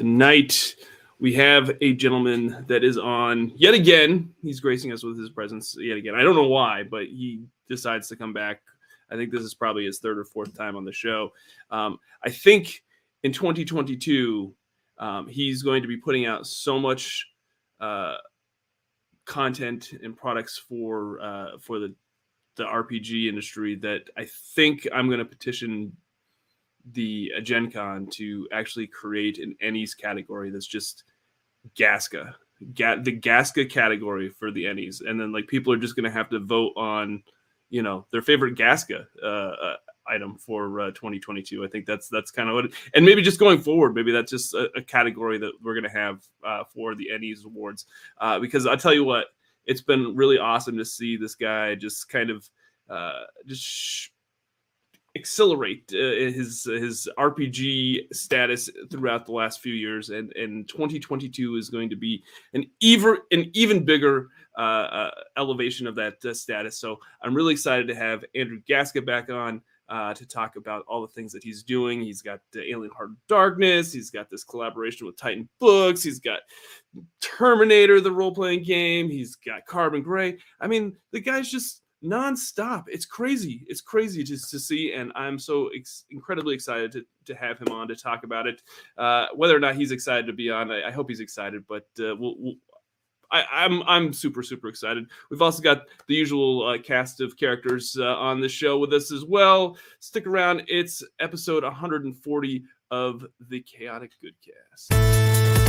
tonight we have a gentleman that is on yet again. He's gracing us with his presence yet again. I don't know why, but he decides to come back. I think this is probably his third or fourth time on the show. Um, I think in 2022, um, he's going to be putting out so much uh, content and products for uh, for the the RPG industry that I think I'm going to petition the uh, Gen Con to actually create an Ennies category that's just Gasca, Ga- the Gasca category for the Ennies, and then like people are just to have to vote on, you know, their favorite Gasca uh, uh, item for uh, 2022. I think that's that's kind of what, it, and maybe just going forward, maybe that's just a, a category that we're to have uh, for the Ennies awards. Uh, because I tell you what, it's been really awesome to see this guy just kind of uh, just. Sh- accelerate uh, his his RPG status throughout the last few years, and and 2022 is going to be an even an even bigger uh, uh, elevation of that uh, status. So I'm really excited to have Andrew Gasca back on. Uh, to talk about all the things that he's doing. He's got Alien Heart Darkness. He's got this collaboration with Titan Books. He's got Terminator, the role playing game. He's got Carbon Grey. I mean, the guy's just nonstop. It's crazy. It's crazy just to see, and I'm so ex- incredibly excited to, to have him on to talk about it. Uh, whether or not he's excited to be on, I, I hope he's excited. But uh, we'll, we'll, I, am I'm, I'm super super excited. We've also got the usual uh, cast of characters uh, on the show with us as well. Stick around. It's episode 140 of the Chaotic Goodcast.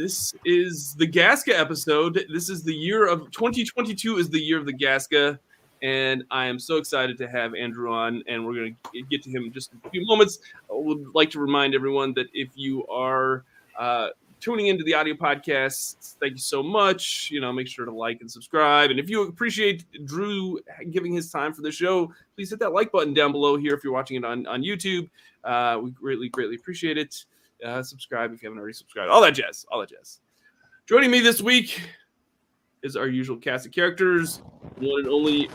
This is the Gasca episode. This is the year of 2022 is the year of the Gasca, and I am so excited to have Andrew on, and we're going to get to him in just a few moments. I would like to remind everyone that if you are uh, tuning into the audio podcast, thank you so much. You know, make sure to like and subscribe, and if you appreciate Drew giving his time for the show, please hit that like button down below here if you're watching it on on YouTube. Uh, we greatly greatly appreciate it uh, subscribe if you haven't already subscribed. All that jazz. All that jazz. Joining me this week is our usual cast of characters, one and only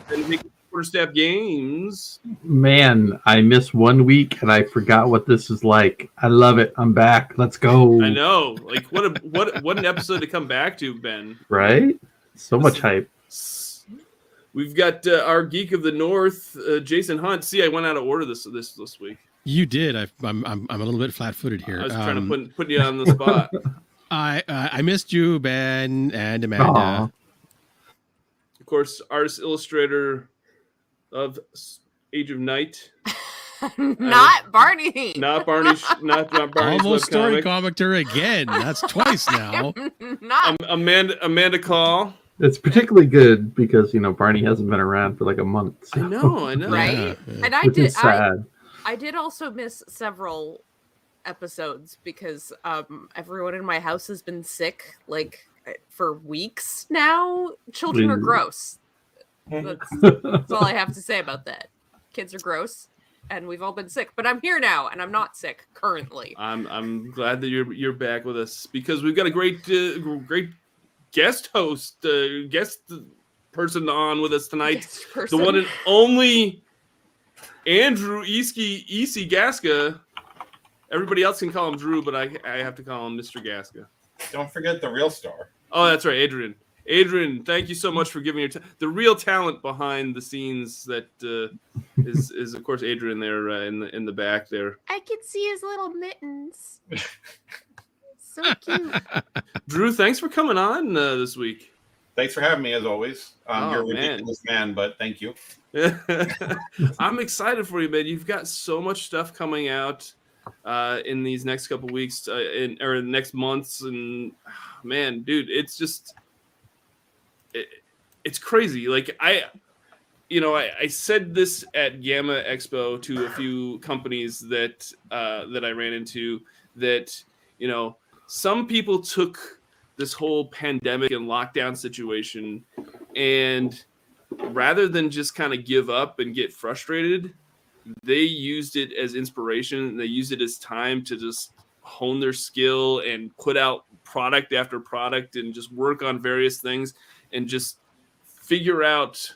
Quarterstaff Games. Man, I missed one week and I forgot what this is like. I love it. I'm back. Let's go. I know. Like what a what what an episode to come back to, Ben. Right? So much hype. We've got uh, our geek of the north, uh, Jason Hunt. See, I went out of order this this this week. You did. I, am I'm, I'm a little bit flat-footed here. I was trying um, to put put you on the spot. I uh, I missed you, Ben and Amanda. Aww. Of course, artist illustrator of Age of Night. not Barney. Not Barney. Not, not Barney's Almost story comic. commenter again. That's twice now. not um, Amanda Amanda Call. It's particularly good because you know Barney hasn't been around for like a month. So. I know, I know, right? Yeah, yeah. And I Which did. sad. I, I did also miss several episodes because um, everyone in my house has been sick like eh, for weeks now. Children are gross. That's, that's all I have to say about that. Kids are gross and we've all been sick, but I'm here now and I'm not sick currently. I'm I'm glad that you're you're back with us because we've got a great uh, great guest host, uh, guest person on with us tonight. The one and only Andrew Easky Easy Gasca. Everybody else can call him Drew, but I I have to call him Mr. Gasca. Don't forget the real star. Oh, that's right, Adrian. Adrian, thank you so much for giving your t- the real talent behind the scenes. That uh, is is of course Adrian there uh, in the in the back there. I can see his little mittens. so cute. Drew, thanks for coming on uh, this week. Thanks for having me as always. Um, oh, you're a ridiculous man. man, but thank you. I'm excited for you, man. You've got so much stuff coming out uh, in these next couple weeks, uh, in, or next months, and man, dude, it's just it, it's crazy. Like I, you know, I, I, said this at GAMA Expo to a few companies that uh, that I ran into that you know some people took this whole pandemic and lockdown situation and rather than just kind of give up and get frustrated, they used it as inspiration. They used it as time to just hone their skill and put out product after product and just work on various things and just figure out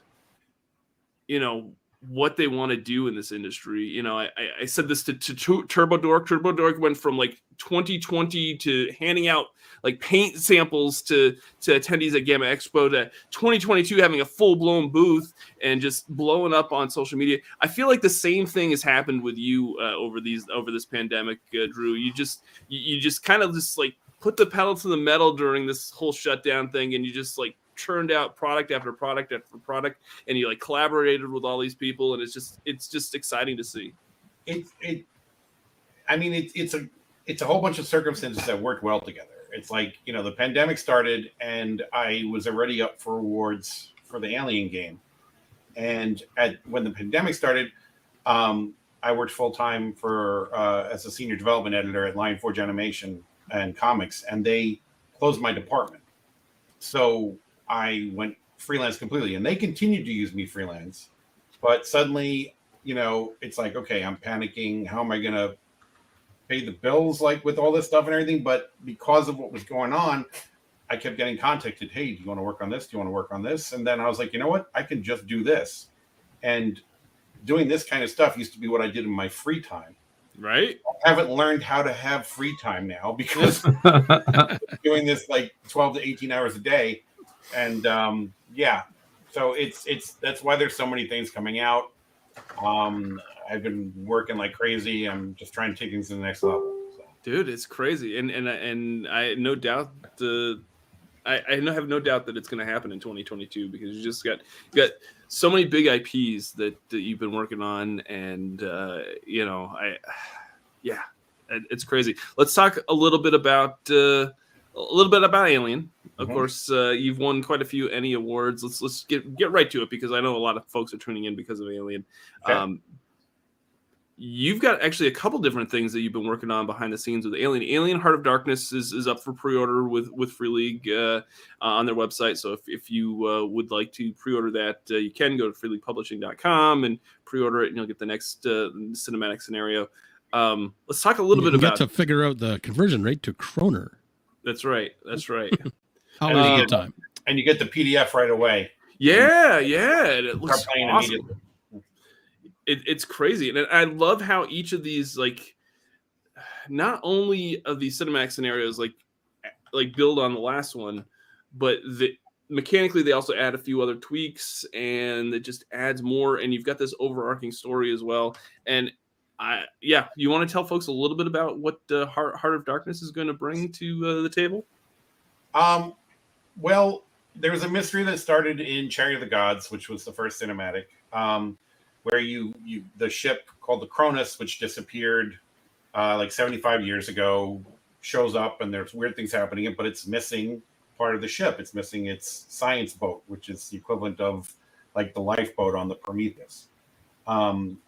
you know what they want to do in this industry. You know, I, I said this to, to, to Turbo Dork. Turbo Dork went from like 2020 to handing out like paint samples to to attendees at GAMA Expo to 2022 having a full blown booth and just blowing up on social media. I feel like the same thing has happened with you uh, over these over this pandemic, uh, Drew. You just you, you just kind of just like put the pedal to the metal during this whole shutdown thing, and you just like churned out product after product after product, and you like collaborated with all these people, and it's just it's just exciting to see. It it, I mean it, it's a it's a whole bunch of circumstances that worked well together. It's like you know the pandemic started, and I was already up for awards for the Alien game, and at when the pandemic started. Um, I worked full time for uh, as a senior development editor at Lion Forge Animation and Comics, and they closed my department. So I went freelance completely, and they continued to use me freelance. But suddenly, you know, it's like, okay, I'm panicking. How am I going to pay the bills, like with all this stuff and everything? But because of what was going on, I kept getting contacted. Hey, do you want to work on this? Do you want to work on this? And then I was like, you know what? I can just do this. And doing this kind of stuff used to be what I did in my free time. Right. I haven't learned how to have free time now because doing this like 12 to 18 hours a day and um, yeah, so it's it's that's why there's so many things coming out. Um, I've been working like crazy. I'm just trying to take things to the next level. So. Dude, it's crazy, and and and I no doubt the. I, I have no doubt that it's going to happen in 2022 because you just got you got so many big IPs that, that you've been working on, and uh, you know, I, yeah, it's crazy. Let's talk a little bit about uh, a little bit about Alien. Of mm-hmm. course, uh, you've won quite a few Ennie awards. Let's let's get get right to it because I know a lot of folks are tuning in because of Alien. Okay. Um, you've got actually a couple different things that you've been working on behind the scenes with Alien. Alien Heart of Darkness is, is up for pre-order with with Free League uh, on their website. So if, if you uh, would like to pre-order that, uh, you can go to freeleaguepublishing.com and pre-order it, and you'll get the next uh, cinematic scenario. Um, let's talk a little you bit about to figure out the conversion rate to kroner. That's right. That's right. Always um, a good time. And you get the PDF right away. Yeah, yeah. It looks awesome. It, it's crazy, and I love how each of these like, not only of these cinematic scenarios like, like build on the last one, but the mechanically they also add a few other tweaks, and it just adds more. And you've got this overarching story as well, and I, yeah, you want to tell folks a little bit about what uh, Heart, Heart of Darkness is going to bring to uh, the table? Um, well, there was a mystery that started in Chariot of the Gods, which was the first cinematic, um, where you you the ship called the Cronus, which disappeared uh, like 75 years ago, shows up and there's weird things happening, but it's missing part of the ship. It's missing its science boat, which is the equivalent of like the lifeboat on the Prometheus. Um,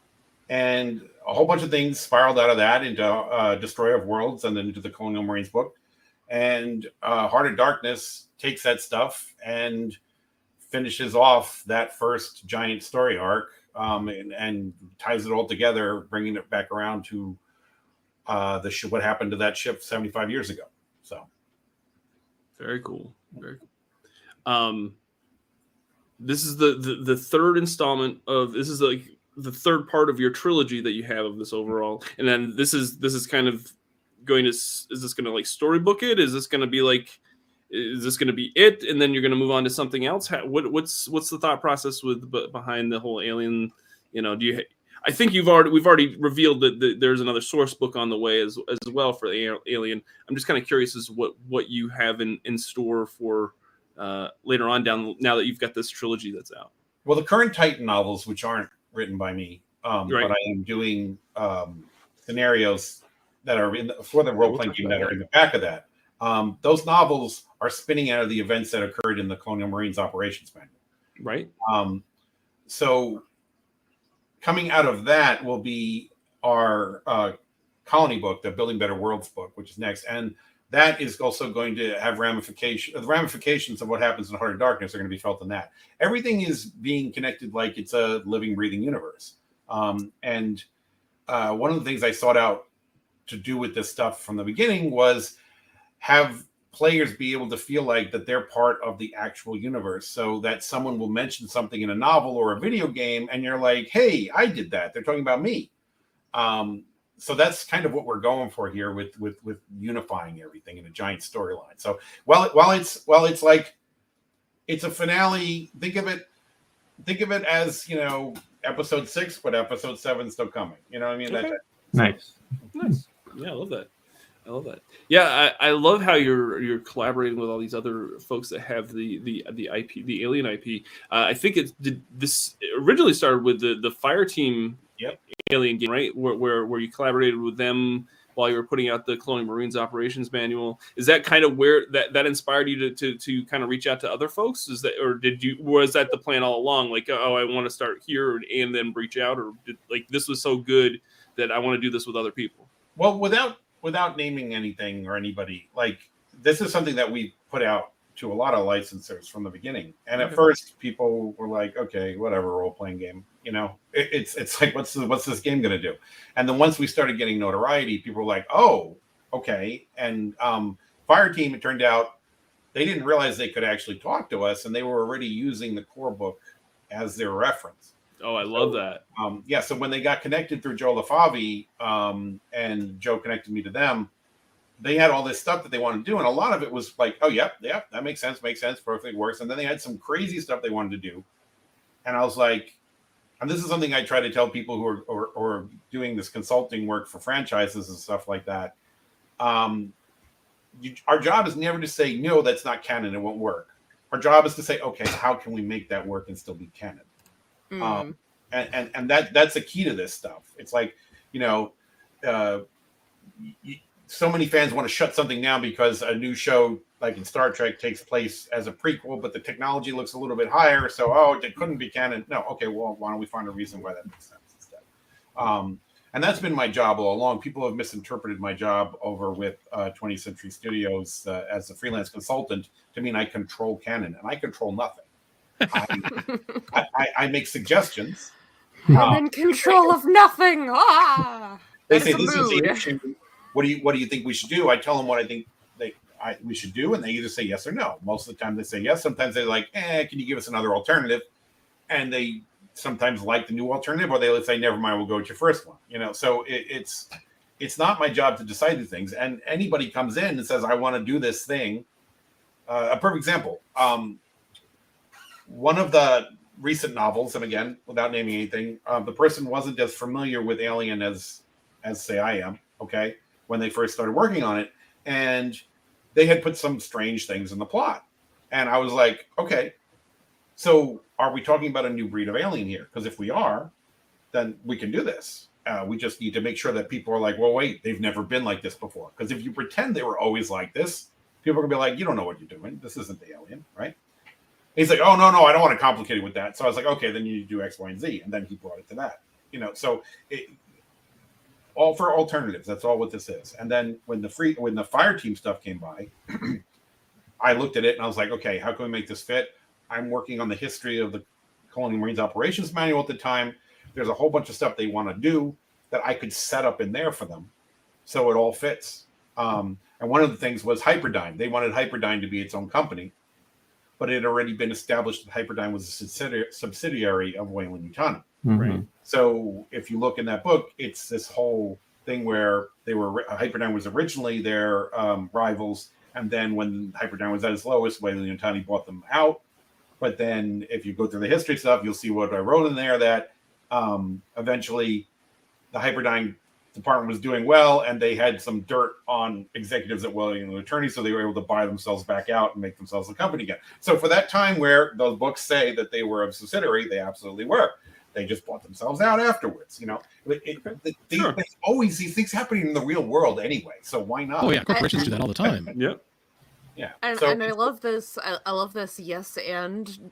and a whole bunch of things spiraled out of that into uh, Destroyer of Worlds and then into the Colonial Marines book. And uh, Heart of Darkness takes that stuff and finishes off that first giant story arc um, and, and, ties it all together, bringing it back around to uh, the sh- what happened to that ship 75 years ago. So, very cool. Very cool. Um, this is the, the the third installment of this is like the third part of your trilogy that you have of this overall and then this is this is kind of going to is this going to like storybook it is this going to be like is this going to be it and then you're going to move on to something else How, what, what's what's the thought process with behind the whole alien you know do you i think you've already we've already revealed that, that there's another source book on the way as as well for the alien i'm just kind of curious as what what you have in in store for uh later on down now that you've got this trilogy that's out well the current titan novels which aren't written by me, um, right. but I am doing um, scenarios that are in the, for the role playing game that are in the back of that. Um, those novels are spinning out of the events that occurred in the Colonial Marines operations manual. Right. Um, so coming out of that will be our uh, colony book, the Building Better Worlds book, which is next, and that is also going to have ramifications. The ramifications of what happens in Heart of Darkness are going to be felt in that. Everything is being connected like it's a living, breathing universe. Um, and uh, one of the things I sought out to do with this stuff from the beginning was have players be able to feel like that they're part of the actual universe so that someone will mention something in a novel or a video game and you're like hey i did that they're talking about me um, so that's kind of what we're going for here with with with unifying everything in a giant storyline so while it, while it's while it's like it's a finale think of it think of it as you know episode six but episode seven's still coming you know what i mean Okay. that, Nice. Nice. Yeah, I love that. I love that. Yeah, I, I love how you're you're collaborating with all these other folks that have the the the IP, the Alien IP. Uh, I think it did this originally started with the the Fireteam Yep. Alien game, right? Where, where where you collaborated with them while you were putting out the Colonial Marines operations manual. Is that kind of where that that inspired you to to to kind of reach out to other folks? Is that or did you was that the plan all along? Like, oh, I want to start here and then reach out, or did, like this was so good that I want to do this with other people. Well, without without naming anything or anybody, like this is something that we put out to a lot of licensors from the beginning. And at first, people were like, "Okay, whatever, role playing game." You know, it, it's it's like, what's the, what's this game going to do? And then once we started getting notoriety, people were like, "Oh, okay." And um, Fireteam, it turned out they didn't realize they could actually talk to us, and they were already using the core book as their reference Oh, I love that. um, yeah, so when they got connected through Joe LeFavi um, and Joe connected me to them, they had all this stuff that they wanted to do, and a lot of it was like, oh, yep, yep, that makes sense, makes sense, perfectly works. And then they had some crazy stuff they wanted to do, and I was like, and this is something I try to tell people who are or, or doing this consulting work for franchises and stuff like that. Um, you, our job is never to say no, that's not canon, it won't work. Our job is to say, okay, how can we make that work and still be canon? Mm. Um, and, and and that that's the key to this stuff. It's like you know, uh, so many fans want to shut something down because a new show like in Star Trek takes place as a prequel, but the technology looks a little bit higher, so oh, it couldn't be canon. No, okay, well, why don't we find a reason why that makes sense instead? Um, and that's been my job all along. People have misinterpreted my job over with uh, 20th Century Studios uh, as a freelance consultant to mean I control canon, and I control nothing. I, I, I, make suggestions. I'm Uh, in control of nothing. Ah, they say this is the issue. What do you what do you think we should do? I tell them what I think they I, we should do, and they either say yes or no. Most of the time they say yes. Sometimes they're like, "Eh, can you give us another alternative?" And they sometimes like the new alternative, or they say, "Never mind, we'll go with your first one." You know, so it, it's it's not my job to decide these things. And anybody comes in and says, "I want to do this thing." Uh, a perfect example. Um, one of the recent novels, and again, without naming anything, uh, the person wasn't as familiar with Alien as as say I am, okay, when they first started working on it. And they had put some strange things in the plot. And I was like, okay, so are we talking about a new breed of alien here? Because if we are, then we can do this. Uh, we just need to make sure that people are like, well, wait, they've never been like this before. Because if you pretend they were always like this, people are gonna be like, you don't know what you're doing. This isn't the alien, right? He's like, oh no, no, I don't want to complicate it with that. So I was like, okay, then you need to do X, Y, and Z, and then he brought it to that. You know, so it, all for alternatives. That's all what this is. And then when the free when the fire team stuff came by, I looked at it and I was like, okay, how can we make this fit? I'm working on the history of the Colonial Marines Operations Manual at the time. There's a whole bunch of stuff they want to do that I could set up in there for them, so it all fits. Um, and one of the things was Hyperdyne. They wanted Hyperdyne to be its own company, but it had already been established that Hyperdyne was a subsidiary, subsidiary of Weyland-Yutani. Mhm. So if you look in that book, it's this whole thing where they were Hyperdyne was originally their um, rivals, and then when Hyperdyne was at its lowest, Weyland-Yutani bought them out. But then if you go through the history stuff, you'll see what I wrote in there that um, eventually the Hyperdyne department was doing well, and they had some dirt on executives at Weyland-Yutani, so they were able to buy themselves back out and make themselves a company again. So for that time where those books say that they were a subsidiary, they absolutely were they just bought themselves out afterwards. You know, it, it, it- they- Sure. there's always these things happening in the real world anyway. So why not? Oh yeah, corporations do that all the time. Yep. yeah. and, so, and I love this. I, I love this yes and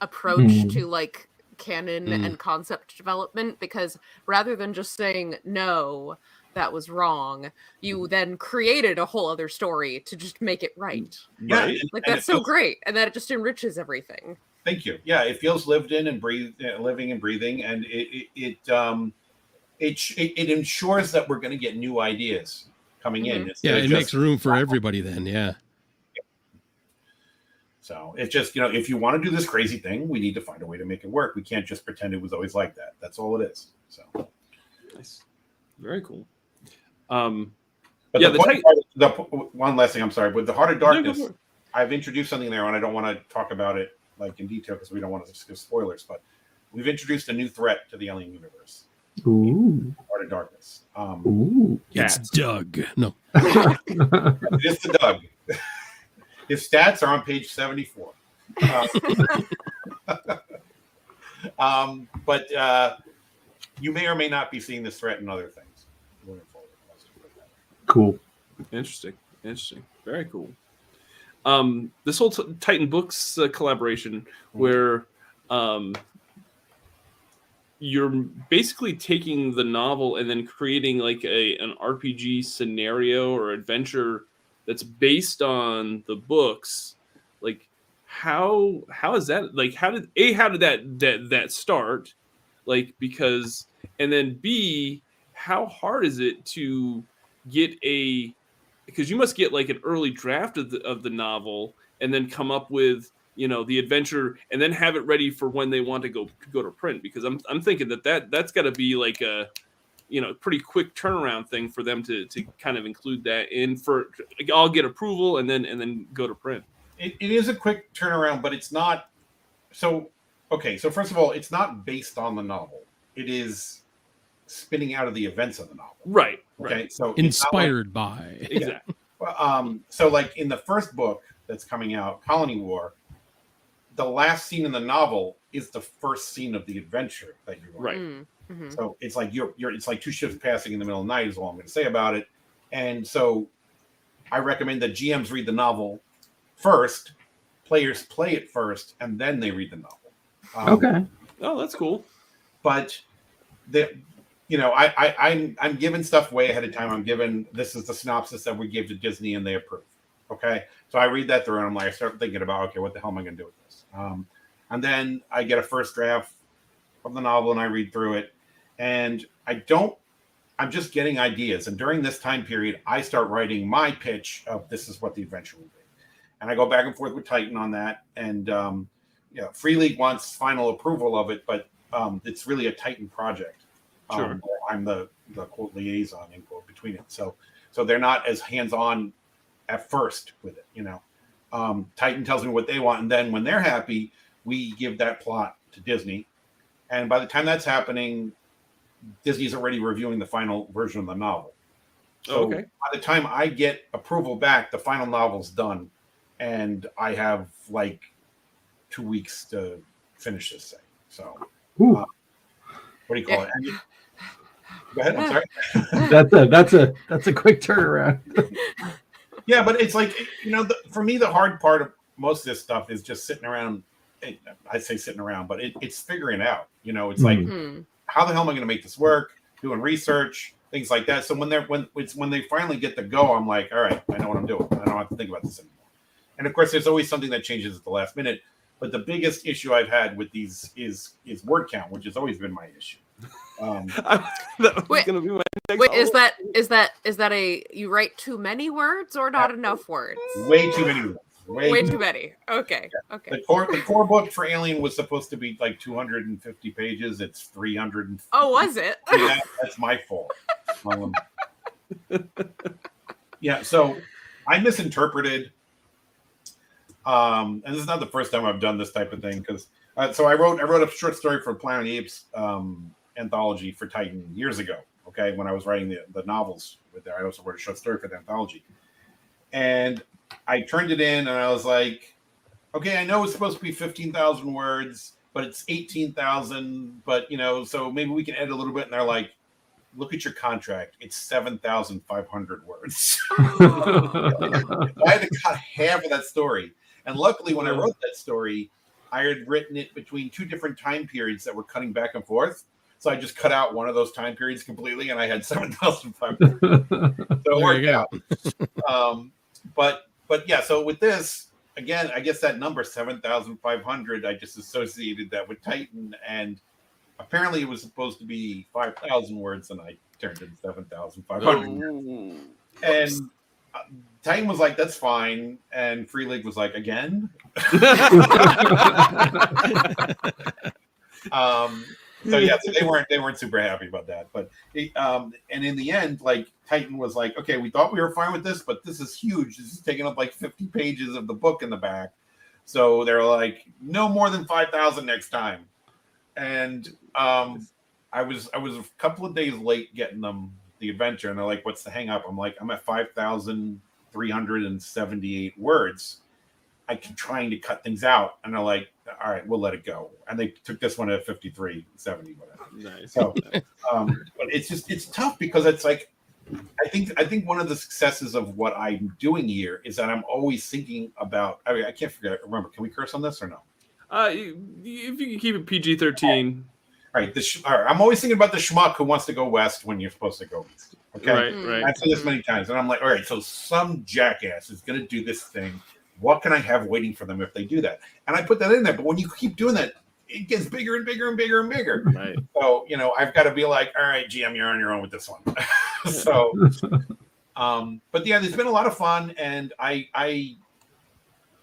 approach Hmm. to like canon Mm. and concept development because rather than just saying no, that was wrong, you then created a whole other story to just make it right. yeah, Right. Like and that's it so feels- great, and that it just enriches everything. Thank you. Yeah, it feels lived in and breathed, uh, living and breathing, and it it, it um it, it it ensures that we're going to get new ideas coming in. Mhm. Instead Yeah, it just- makes room for everybody then. Yeah. So it's just you know if you want to do this crazy thing, we need to find a way to make it work. We can't just pretend it was always like that. That's all it is. So Nice. Very cool. Um, But Yeah, the, the point Titan- the one last thing. I'm sorry. With the Heart of Darkness, for it. I've introduced something there, and I don't want to talk about it like in detail because we don't want to give spoilers. But we've introduced a new threat to the alien universe, Ooh. Heart of Darkness. Um, Ooh. It's Doug. No. it is the Doug. His stats are on page 74. Um, um, but uh, you may or may not be seeing this threat in other things moving forward. Let's just put it that way. cool. Interesting. Interesting. Very cool. Um, this whole t- Titan Books uh, collaboration, where um, you're basically taking the novel and then creating like a an RPG scenario or adventure that's based on the books. Like, how how is that? Like, how did a how did that that that start? Like, because and then b how hard is it to get a because you must get like an early draft of the of the novel and then come up with you know the adventure and then have it ready for when they want to go go to print because I'm I'm thinking that that that's got to be like a you know pretty quick turnaround thing for them to to kind of include that in for I'll get approval and then and then go to print. It, it is a quick turnaround, but it's not. So, okay. So, first of all, it's not based on the novel, it is spinning out of the events of the novel. Right. Okay. Right. So, it's not like- Inspired by. Exactly. Well, um, so like in the first book that's coming out, Colony War, the last scene in the novel is the first scene of the adventure that you're going. Right. Mm, mhm. So it's like you're you're it's like two ships passing in the middle of the night is all I'm going to say about it. And so I recommend that GMs read the novel first, players play it first, and then they read the novel. Um, Okay. Oh, that's cool. but the you know I, I i'm i'm giving stuff way ahead of time i'm given this is the synopsis that we give to disney and they approve okay so i read that through and i'm like i start thinking about okay what the hell am i going to do with this um, and then i get a first draft of the novel and i read through it and i don't i'm just getting ideas and during this time period i start writing my pitch of this is what the adventure will be and i go back and forth with titan on that and um, yeah free league wants final approval of it but um, it's really a Titan project. Um, Sure. where I'm the the quote liaison in quote between it. So so they're not as hands on at first with it. You know, um, Titan tells me what they want, and then when they're happy, we give that plot to Disney. And by the time that's happening, Disney's already reviewing the final version of the novel. So Okay. by the time I get approval back, the final novel's done, and I have like two weeks to finish this thing. So Ooh, what do you call it? And Go ahead. I'm sorry. that's a that's a that's a quick turnaround. Yeah, but it's like you know, the, for me, the hard part of most of this stuff is just sitting around. eh, I say sitting around, but it, it's figuring out. You know, it's like Mhm. Mhm. How the hell am I going to make this work? Doing research, things like that. So when they're when it's when they finally get the go, I'm like, all right, I know what I'm doing. I don't have to think about this anymore. And of course, there's always something that changes at the last minute. But the biggest issue I've had with these is is word count, which has always been my issue. Um, that Wait. gonna be my next Wait, is that is that is that a you write too many words or not enough words? way too many. words. Way, Way too many. Okay. Okay. The core the core book for Alien was supposed to be like 250 pages. It's 300. Oh, was it? Yeah, that's my fault. Um, yeah, so I misinterpreted. Um, and this is not the first time I've done this type of thing because uh, so I wrote I wrote a short story for Planet Apes um, anthology for Titan years ago. Okay, when I was writing the, the novels with there, I also wrote a short story for the anthology, and I turned it in and I was like, okay, I know it's supposed to be fifteen thousand words, but it's eighteen thousand. But you know, so maybe we can edit a little bit. And they're like, look at your contract; it's seven thousand five hundred words. I had to cut half of that story. And luckily, when I wrote that story, I had written it between two different time periods that were cutting back and forth. So I just cut out one of those time periods completely, and I had seven thousand five hundred. So it worked out. Um, but but yeah, so with this again, I guess that number seven thousand five hundred, I just associated that with Titan, and apparently it was supposed to be five thousand words, and I turned it seven thousand five hundred Oh. and Titan was like, "That's fine," and Free League was like, "Again." um, so yeah, so they weren't they weren't super happy about that. But um, and in the end, like Titan was like, "Okay, we thought we were fine with this, but this is huge. This is taking up like fifty pages of the book in the back." So they're like, "No more than five thousand next time." And um, I was I was a couple of days late getting them the adventure, and they're like, "What's the hang up?" I'm like, "I'm at five thousand three hundred and seventy eight words." I keep trying to cut things out, and they're like, "All right, we'll let it go." And they took this one at 53, 70, whatever. Nice. So, um, but it's just it's tough because it's like I think I think one of the successes of what I'm doing here is that I'm always thinking about. I mean, I can't forget. Remember, can we curse on this or no? Uh, if you can keep it PG thirteen. All right, the all right, I'm always thinking about the schmuck who wants to go west when you're supposed to go east. Okay, Right, right. I've said this many times, and I'm like, all right, so some jackass is going to do this thing. What can I have waiting for them if they do that? And I put that in there. But when you keep doing that, it gets bigger and bigger and bigger and bigger. Right. So you know, I've got to be like, all right, GM, you're on your own with this one. so, um, but yeah, there's been a lot of fun, and I, I,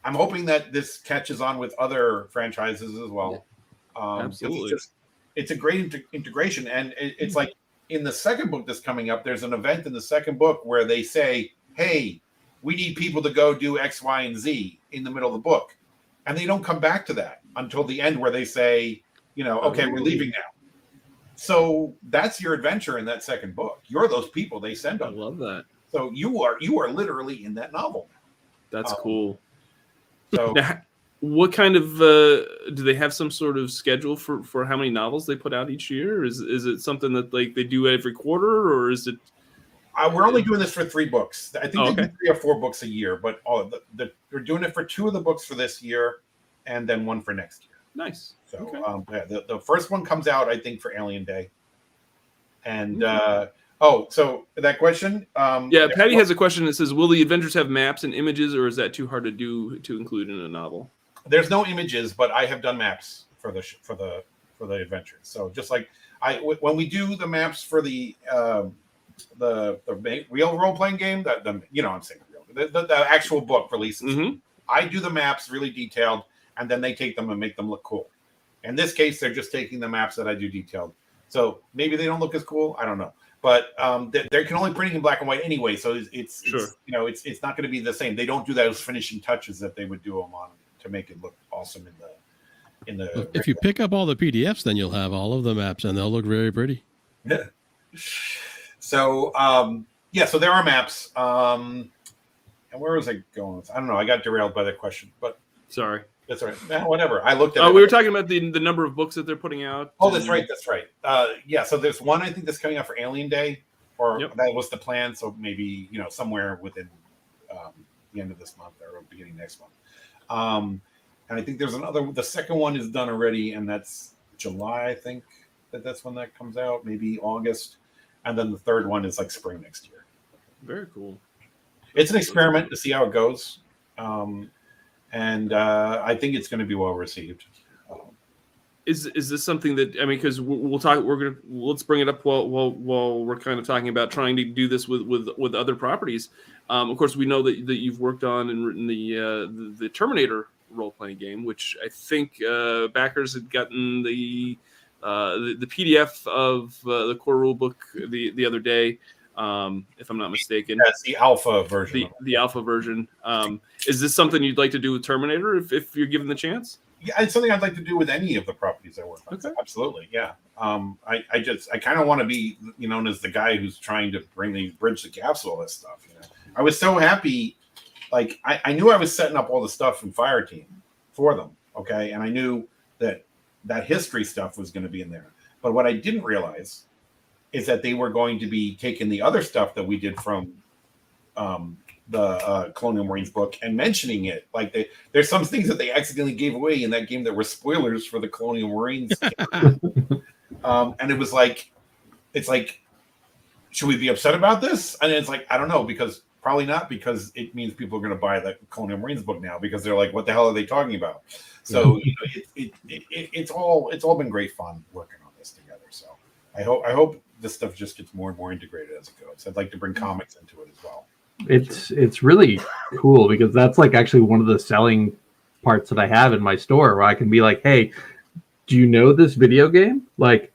I'm hoping that this catches on with other franchises as well. Um, 'cause Absolutely. It's, just, it's a great inte- integration, and it, it's like in the second book that's coming up. There's an event in the second book where they say, "Hey, we need people to go do X, Y, and Z" in the middle of the book, and they don't come back to that until the end, where they say, "You know, okay, we're leaving now." So that's your adventure in that second book. You're those people they send I love that. So you are you are literally in that novel. That's Um, cool. So Now, what kind of uh, do they have some sort of schedule for for how many novels they put out each year? Is is it something that like they do every quarter, or is it? Uh, we're only doing this for three books. I think Oh, they okay. do three or four books a year, but oh, the, the, they're doing it for two of the books for this year, and then one for next year. Nice. So Okay. um, yeah, the, the first one comes out, I think, for Alien Day. And Okay. uh, oh, so that question, um, Yeah, Patty has a question that says, "Will the adventures have maps and images, or is that too hard to do to include in a novel?" there's no images, but I have done maps for the for the for the adventures. So just like I w- when we do the maps for the um, the the ma- real role playing game, that the you know I'm saying real the, the, the actual book releases. Mhm. I do the maps really detailed, and then they take them and make them look cool. In this case, they're just taking the maps that I do detailed. So maybe they don't look as cool. I don't know. But um, they, they can only printing in black and white anyway, so it's, it's, Sure. it's you know it's it's not going to be the same. They don't do those finishing touches that they would do them on to make it look awesome in the in the. If you pick up all the PDFs, then you'll have all of the maps, and they'll look very pretty. so um, yeah, so there are maps. Um, and where was I going? with- I don't know. I got derailed by that question, but Sorry. that's all right. Whatever. I looked at. Uh, it. we were talking about the the number of books that they're putting out. Oh, that's right. That's right. Uh, yeah. So there's one I think that's coming out for Alien Day, or Yep. that was the plan. So maybe you know somewhere within um, the end of this month or beginning next month. Um, and I think there's another. The second one is done already, and that's July. I think that that's when that comes out. Maybe August, and then the third one is like spring next year. Very cool. It's an experiment to see how it goes, um, and uh, I think it's going to be well received. Um, is is this something that I mean? Because we'll, we'll talk. We're gonna let's bring it up while while while we're kind of talking about trying to do this with with with other properties. Um, of course, we know that that you've worked on and written the uh, the, the Terminator role playing game, which I think uh, backers had gotten the uh, the, the PDF of uh, the core rule book the the other day, um, if I'm not mistaken. that's the alpha version. The, the alpha version. Um, is this something you'd like to do with Terminator if, if you're given the chance? Yeah, it's something I'd like to do with any of the properties I work on. Okay. Absolutely, yeah. Um, I, I just I kind of want to be you know known as the guy who's trying to bring the bridge the gaps with all this stuff. You know, I was so happy, like I, I knew I was setting up all the stuff from Fireteam for them. Okay, and I knew that that history stuff was going to be in there. But what I didn't realize is that they were going to be taking the other stuff that we did from um, the uh, Colonial Marines book and mentioning it. Like they, there's some things that they accidentally gave away in that game that were spoilers for the Colonial Marines. um, and it was like, it's like, should we be upset about this? And it's like, I don't know, because probably not, because it means people are going to buy the Colonial Marines book now because they're like, what the hell are they talking about? So you know, it, it, it, it, it's all it's all been great fun working on this together. So I hope I hope this stuff just gets more and more integrated as it goes. I'd like to bring mm. comics into it as well. it's it's really cool because that's like actually one of the selling parts that I have in my store where I can be like, hey, do you know this video game? Like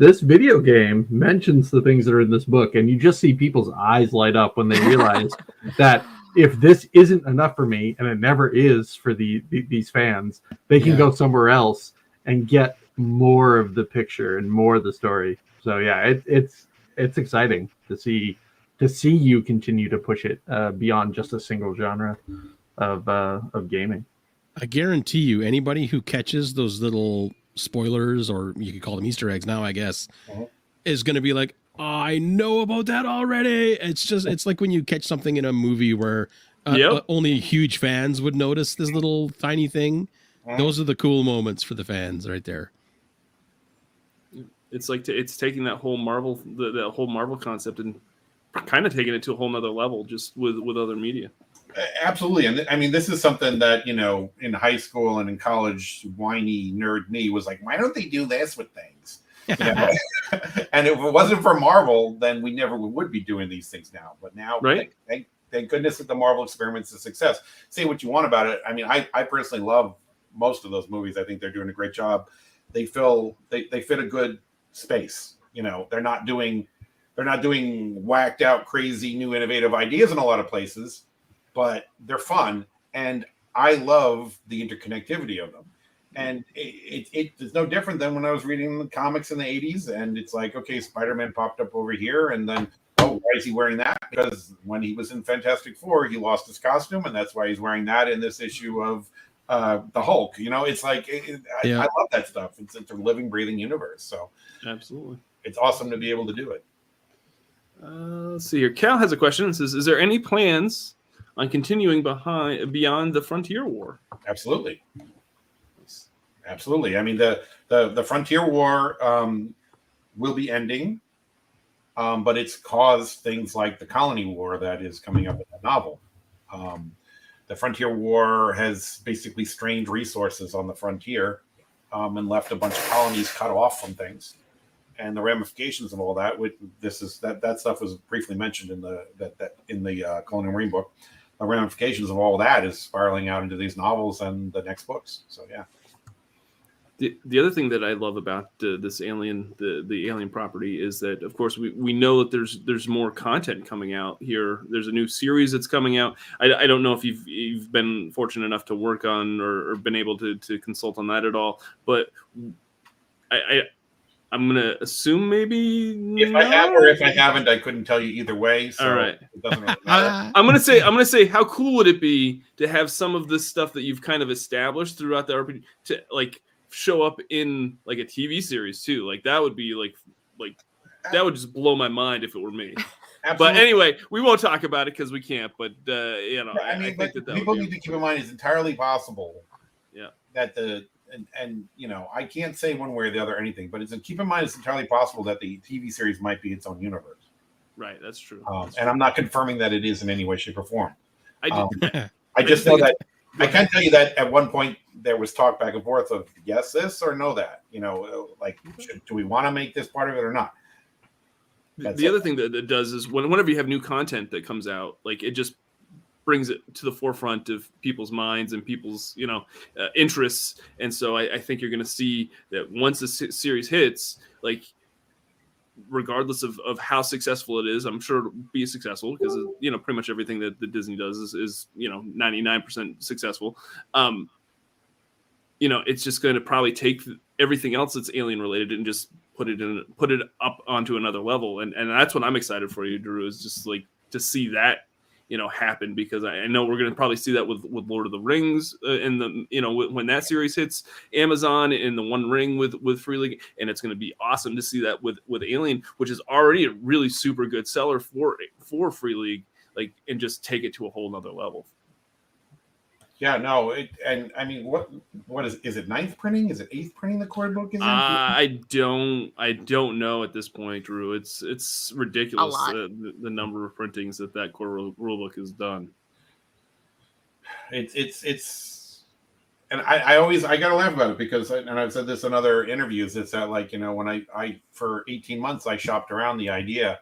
this video game mentions the things that are in this book, and you just see people's eyes light up when they realize that if this isn't enough for me, and it never is for the, the these fans, they can Yeah. go somewhere else and get more of the picture and more of the story. So yeah, it, it's it's exciting to see to see you continue to push it uh, beyond just a single genre of uh, of gaming. I guarantee you, anybody who catches those little spoilers, or you could call them Easter eggs now, I guess, Mhm. is going to be like, oh, I know about that already. It's just, it's like when you catch something in a movie where uh, Yep. uh, only huge fans would notice this little tiny thing. Mhm. Those are the cool moments for the fans right there. It's like t- it's taking that whole Marvel the, the whole Marvel concept and kind of taking it to a whole nother level just with with other media. Absolutely, and I mean, this is something that you know in high school and in college, whiny nerd me was like, why don't they do this with things? You know? and if it wasn't for Marvel, then we never would be doing these things now. But now, Right. Thank, thank, thank goodness that the Marvel experiment's a success. Say what you want about it. I mean, I, I personally love most of those movies. I think they're doing a great job. They fill they, they fit a good space. You know, they're not doing they're not doing whacked out, crazy, new, innovative ideas in a lot of places, but they're fun. And I love the interconnectivity of them. And it, it, it it's no different than when I was reading the comics in the 80s. And it's like, okay, Spider Man popped up over here. And then, oh, why is he wearing that? Because when he was in Fantastic Four, he lost his costume. And that's why he's wearing that in this issue of uh, the Hulk. You know, it's like, it, it- I, Yeah. I love that stuff. It's, it's a living, breathing universe. So Absolutely. it's awesome to be able to do it. Uh, let's see here. Cal has a question. It says, "Is there any plans on continuing behind beyond the Frontier War?" Absolutely. Absolutely. I mean, the the the frontier war um, will be ending, um, but it's caused things like the colony war that is coming up in the novel. Um, the frontier war has basically strained resources on the frontier um, and left a bunch of colonies cut off from things, and the ramifications of all that. With this is that that stuff was briefly mentioned in the that, that in the uh, Colonial Marine book. The ramifications of all that is spiraling out into these novels and the next books. So yeah. The, the other thing that I love about uh, this alien, the the alien property, is that of course we, we know that there's there's more content coming out here. There's a new series that's coming out. I, I don't know if you've you've been fortunate enough to work on or, or been able to, to consult on that at all, but I, I I'm gonna assume maybe If I have or if I haven't, I couldn't tell you either way. So All right. it doesn't really matter. I'm gonna say I'm gonna say how cool would it be to have some of this stuff that you've kind of established throughout the RPG to like show up in like a TV series too. Like that would be like like that would just blow my mind if it were me. But anyway, we won't talk about it because we can't. But uh, you know, I mean, but that that people would need to keep in mind it's entirely possible. Yeah. That the and, and you know I can't say one way or the other or anything, but it's a keep in mind it's entirely possible that the TV series might be its own universe. right. That's true. Um, That's and I'm not confirming that it is in any way, shape, or form. I do, Um, I just know that I can tell you that at one point there was talk back and forth of yes this or no that. You know, like should, do we want to make this part of it or not? That's the it. other thing that it does is when, whenever you have new content that comes out, like it just brings it to the forefront of people's minds and people's you know uh, interests. And so I, I think you're going to see that once the se- series hits, like regardless of, of how successful it is, I'm sure it'll be successful because you know pretty much everything that, that Disney does is, is you know 99% successful. Um, you know, it's just going to probably take everything else that's alien related and just put it in put it up onto another level and and that's what i'm excited for you drew is just like to see that you know happen because i, know we're going to probably see that with with lord of the rings uh, and the you know when that series hits amazon in the one ring with with free league and it's going to be awesome to see that with with alien which is already a really super good seller for for free league like and just take it to a whole nother level Yeah, no, it, and I mean, what what is is it ninth printing? Is it eighth printing? The core book is in? I don't I don't know at this point, Drew. It's it's ridiculous lot. uh, the, the number of printings that that core rule rule book has done. it's it's it's, and I, I always I gotta laugh about it because, I, and I've said this in other interviews. It's that like you know when I I for eighteen months I shopped around the idea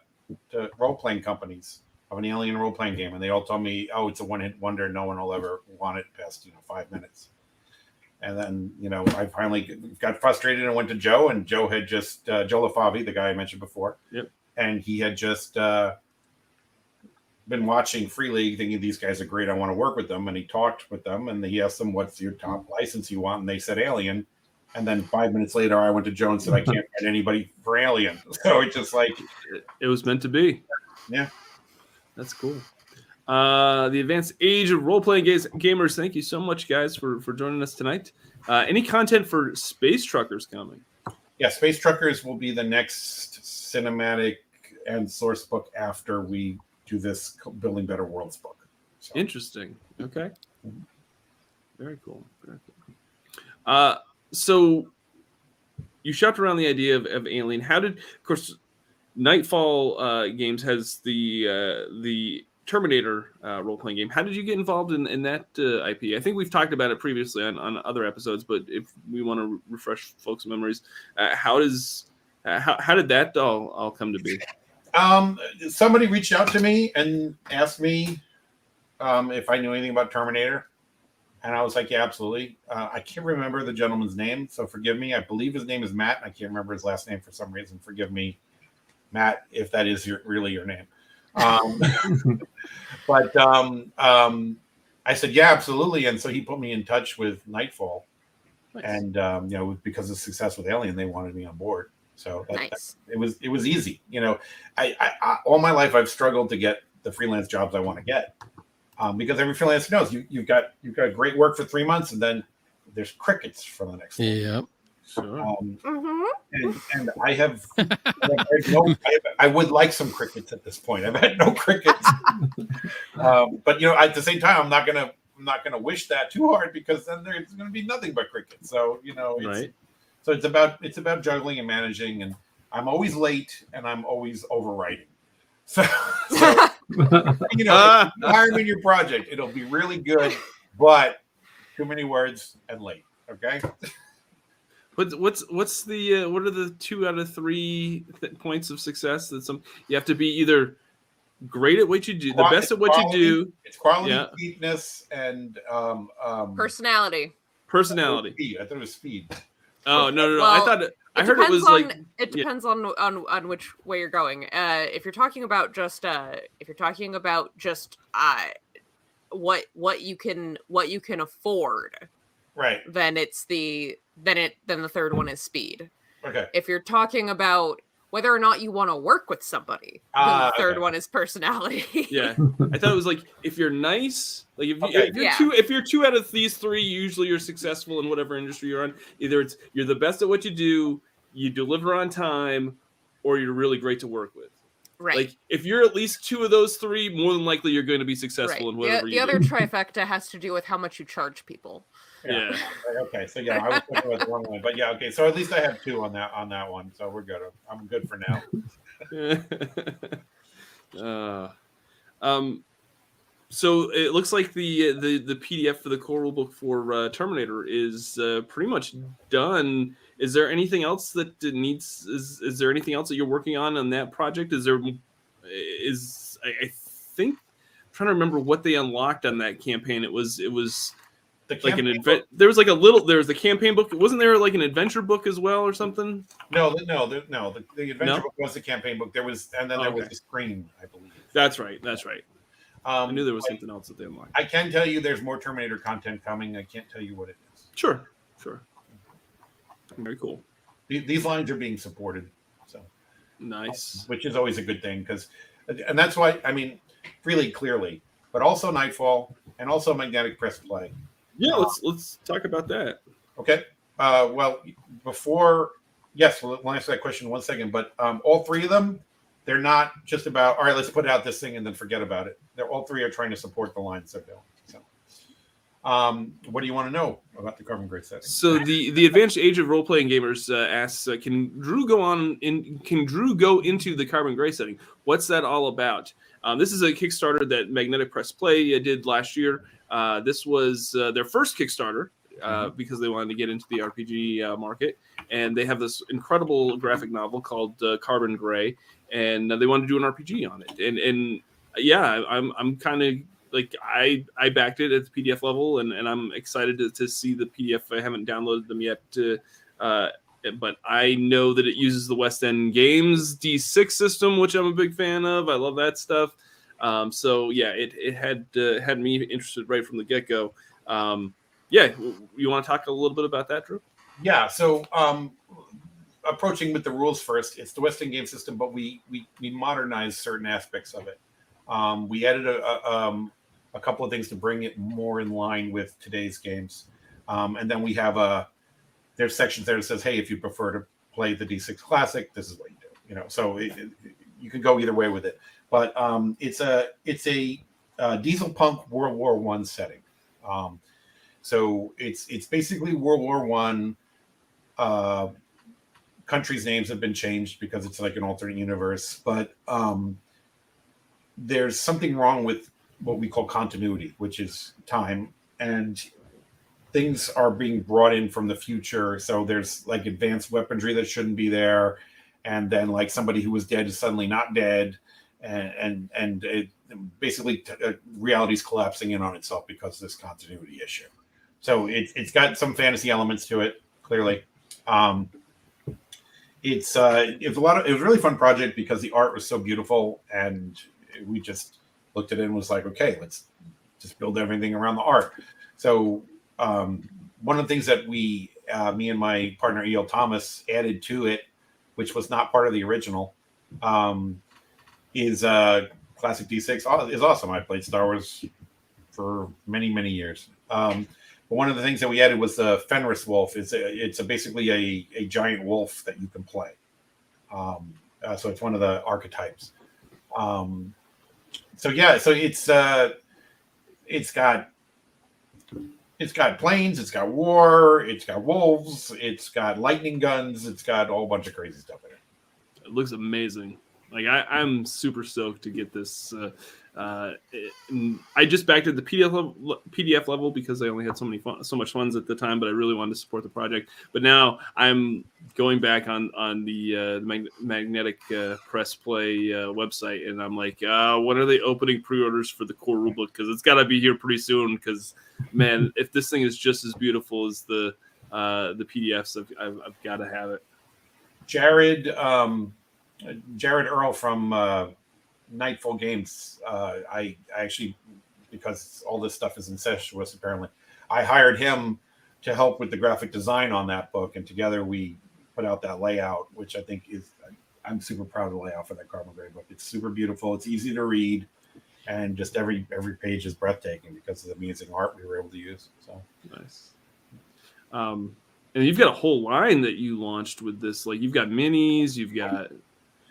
to role playing companies, of an alien role playing game, and they all told me, "Oh, it's a one hit wonder. No one will ever want it past you know five minutes." And then you know I finally got frustrated and went to Joe, and Joe had just uh, Joe LeFavi, the guy I mentioned before, Yep. and he had just uh, been watching Free League, thinking these guys are great. I want to work with them, and he talked with them, and he asked them, "What's your top license you want?" And they said Alien. And then five minutes later, I went to Joe and said, "I can't find anybody for Alien." So it's just like It, it was meant to be. Yeah. That's cool. Uh, the advanced age of role playing gamers. Thank you so much, guys, for for joining us tonight. Uh, any content for Space Truckers coming? yeah, Space Truckers will be the next cinematic and source book after we do this Building Better Worlds book. So, Interesting. Okay. Very cool. Very cool. Uh, so you shopped around the idea of, of Alien. How did, of course, Nightfall uh, Games has the uh, the Terminator uh, role playing game. How did you get involved in, in that uh, IP? I think we've talked about it previously on, on other episodes, but if we want to re- refresh folks' memories, uh, how does uh, how, how did that all, all come to be? um, somebody reached out to me and asked me um, if I knew anything about Terminator. And I was like, yeah, absolutely. Uh, I can't remember the gentleman's name, so forgive me. I believe his name is Matt. I can't remember his last name for some reason. Forgive me, Matt, if that is your, really your name. Um, but um, um, I said, yeah, absolutely. And so he put me in touch with Nightfall. Nice. And um, you know, because of success with Alien, they wanted me on board. So that, that- it was it was easy. You know, I, I, I all my life I've struggled to get the freelance jobs I want to get um, because every freelancer knows you you've got you've got great work for three months and then there's crickets for the next. one. Yep. Sure. Um, hmm and, and I have, I, have no, I, have- I would like some crickets at this point. I've had no crickets, um, but you know, at the same time, I'm not gonna, I'm not gonna wish that too hard because then there's gonna be nothing but crickets. So you know, it's, Right. so it's about, it's about juggling and managing, and I'm always late and I'm always overwriting. So, so you know, if you hire me in your project, it'll be really good, but too many words and late. Okay. What's what's what's the uh, what are the two out of three th- points of success? That some you have to be either great at what you do, the Qua- best at what you do, It's quality, Yeah. cheapness, and um, um, Personality. personality. I thought it was speed. Oh no no no! I thought it, I heard it depends was on, like it yeah. depends on, on on which way you're going. Uh, if you're talking about just uh, if you're talking about just uh, what what you can what you can afford, Right. then it's the then it then the third one is speed. Okay. If you're talking about whether or not you want to work with somebody, then Ah, the third okay. one is personality. yeah. I thought it was like if you're nice, like if, you, Okay. if you're Yeah. two if you're two out of these three, usually you're successful in whatever industry you're on. Either it's you're the best at what you do, you deliver on time, or you're really great to work with. right. Like if you're at least two of those three, more than likely you're going to be successful right. in The, whatever the you other do. trifecta has to do with how much you charge people. Yeah. Right, Okay. So yeah, I was thinking about the wrong one, but yeah. Okay. So at least I have two on that on that one, so we're good. I'm good for now. uh, um, so it looks like the the the PDF for the core rulebook for uh, Terminator is uh, pretty much done. Is there anything else that it needs? Is is there anything else that you're working on on that project? Is there is I, I think I'm trying to remember what they unlocked on that campaign. It was it was The like an advent. There was like a little. There was the campaign book. Wasn't there like an adventure book as well or something? No, the- no, the, no. The, the adventure No? book was the campaign book. There was, and then there was the screen, I believe. That's right. That's right. I Um, knew there was something else that they unlocked. I can tell you, there's more Terminator content coming. I can't tell you what it is. Sure, sure. Very cool. These lines are being supported, so Nice. which is always a good thing because, and that's why I mean, really clearly, but also Nightfall and also Magnetic Press Play. Yeah, let's let's talk about that. Okay. Uh, well, before, yes, we'll, we'll answer that question in one second. But um, all three of them, they're not just about, all right, let's put out this thing and then forget about it. They're all three are trying to support the lines they're doing. So, um, what do you want to know about the Carbon Grey setting? So the the advanced age of role playing gamers uh, asks, uh, can Drew go on in? Can Drew go into the Carbon Grey setting? What's that all about? Um, this is a Kickstarter that Magnetic Press Play uh, did last year. Uh, this was uh, their first Kickstarter uh, because they wanted to get into the RPG uh, market, and they have this incredible graphic novel called uh, Carbon Grey, and uh, they wanted to do an RPG on it. And and yeah, I'm I'm kind of like I I backed it at the PDF level, and, and I'm excited to, to see the PDF. I haven't downloaded them yet, to, uh, but I know that it uses the West End Games D6 system, which I'm a big fan of. I love that stuff. Um, so yeah, it it had uh, had me interested right from the get go. Um, yeah, you want to talk a little bit about that, Drew? Yeah. So um, approaching with the rules first, it's the West End game system, but we we we modernized certain aspects of it. Um, we added a, a, um, a couple of things to bring it more in line with today's games, um, and then we have a there's sections there that says, hey, if you prefer to play the D6 Classic, this is what you do. You know, so it, it, you can go either way with it. But um, it's a it's a uh, diesel punk World War One setting. Um, so it's it's basically World War One. Uh, countries' names have been changed because it's like an alternate universe, but um, there's something wrong with what we call continuity, which is time, and things are being brought in from the future. So there's like advanced weaponry that shouldn't be there, and then like somebody who was dead is suddenly not dead, and and and it, basically t- uh, reality's collapsing in on itself because of this continuity issue. So it, it's got some fantasy elements to it, clearly. Um, it's uh, it was a lot of it was a really fun project because the art was so beautiful, and we just looked at it and was like, okay, let's just build everything around the art. So um, one of the things that we, uh, me and my partner E.L. Thomas, added to it, which was not part of the original, um, is uh, classic D6 is awesome. I played Star Wars for many many years. Um, but one of the things that we added was the Fenris wolf. It's a, it's a basically a, a giant wolf that you can play. Um, uh, so it's one of the archetypes. Um, so yeah, so it's uh, it's got it's got planes, it's got war, it's got wolves, it's got lightning guns, it's got a whole bunch of crazy stuff in it. It looks amazing. Like I, I'm super stoked to get this. Uh, uh, I just backed at the PDF level, PDF level because I only had so many fun, so much funds at the time, but I really wanted to support the project. But now I'm going back on on the, uh, mag- magnetic uh, press play uh, website, and I'm like, uh, when are they opening pre-orders for the core rulebook? Because it's got to be here pretty soon. Because man, if this thing is just as beautiful as the uh, the PDFs, I've, I've, I've got to have it. Jared um, Jared Earl from Nightfall Games. Uh, I, I actually, because all this stuff is incestuous, apparently, I hired him to help with the graphic design on that book, and together we put out that layout, which I think is. I'm super proud of the layout for that Carbon Grey book. It's super beautiful. It's easy to read, and just every every page is breathtaking because of the amazing art we were able to use. So nice. Um, and you've got a whole line that you launched with this. Like you've got minis, you've got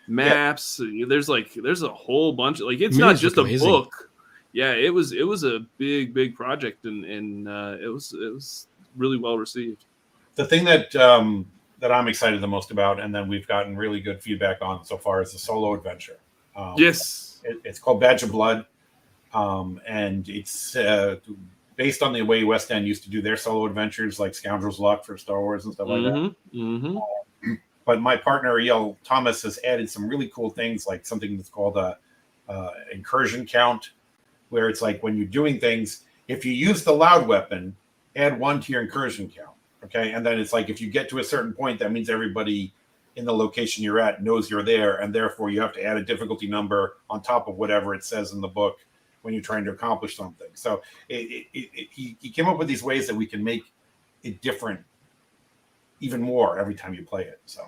maps. Yeah. There's like there's a whole bunch. Of, like it's Minis not just a book. Yeah, it was it was a big big project, and and uh, it was it was really well received. The thing that um, that I'm excited the most about, and then we've gotten really good feedback on so far, is the solo adventure. Um, yes, it, it's called Badge of Blood, um, and it's uh, based on the way West End used to do their solo adventures, like Scoundrel's Luck for Star Wars and stuff like mm-hmm, that. Mm-hmm. Um, but my partner E.L. Thomas has added some really cool things, like something that's called a uh, incursion count, where it's like when you're doing things, if you use the loud weapon, add one to your incursion count. Okay, and then it's like if you get to a certain point, that means everybody in the location you're at knows you're there, and therefore you have to add a difficulty number on top of whatever it says in the book when you're trying to accomplish something. So it, it, it, he, he came up with these ways that we can make it different even more every time you play it. So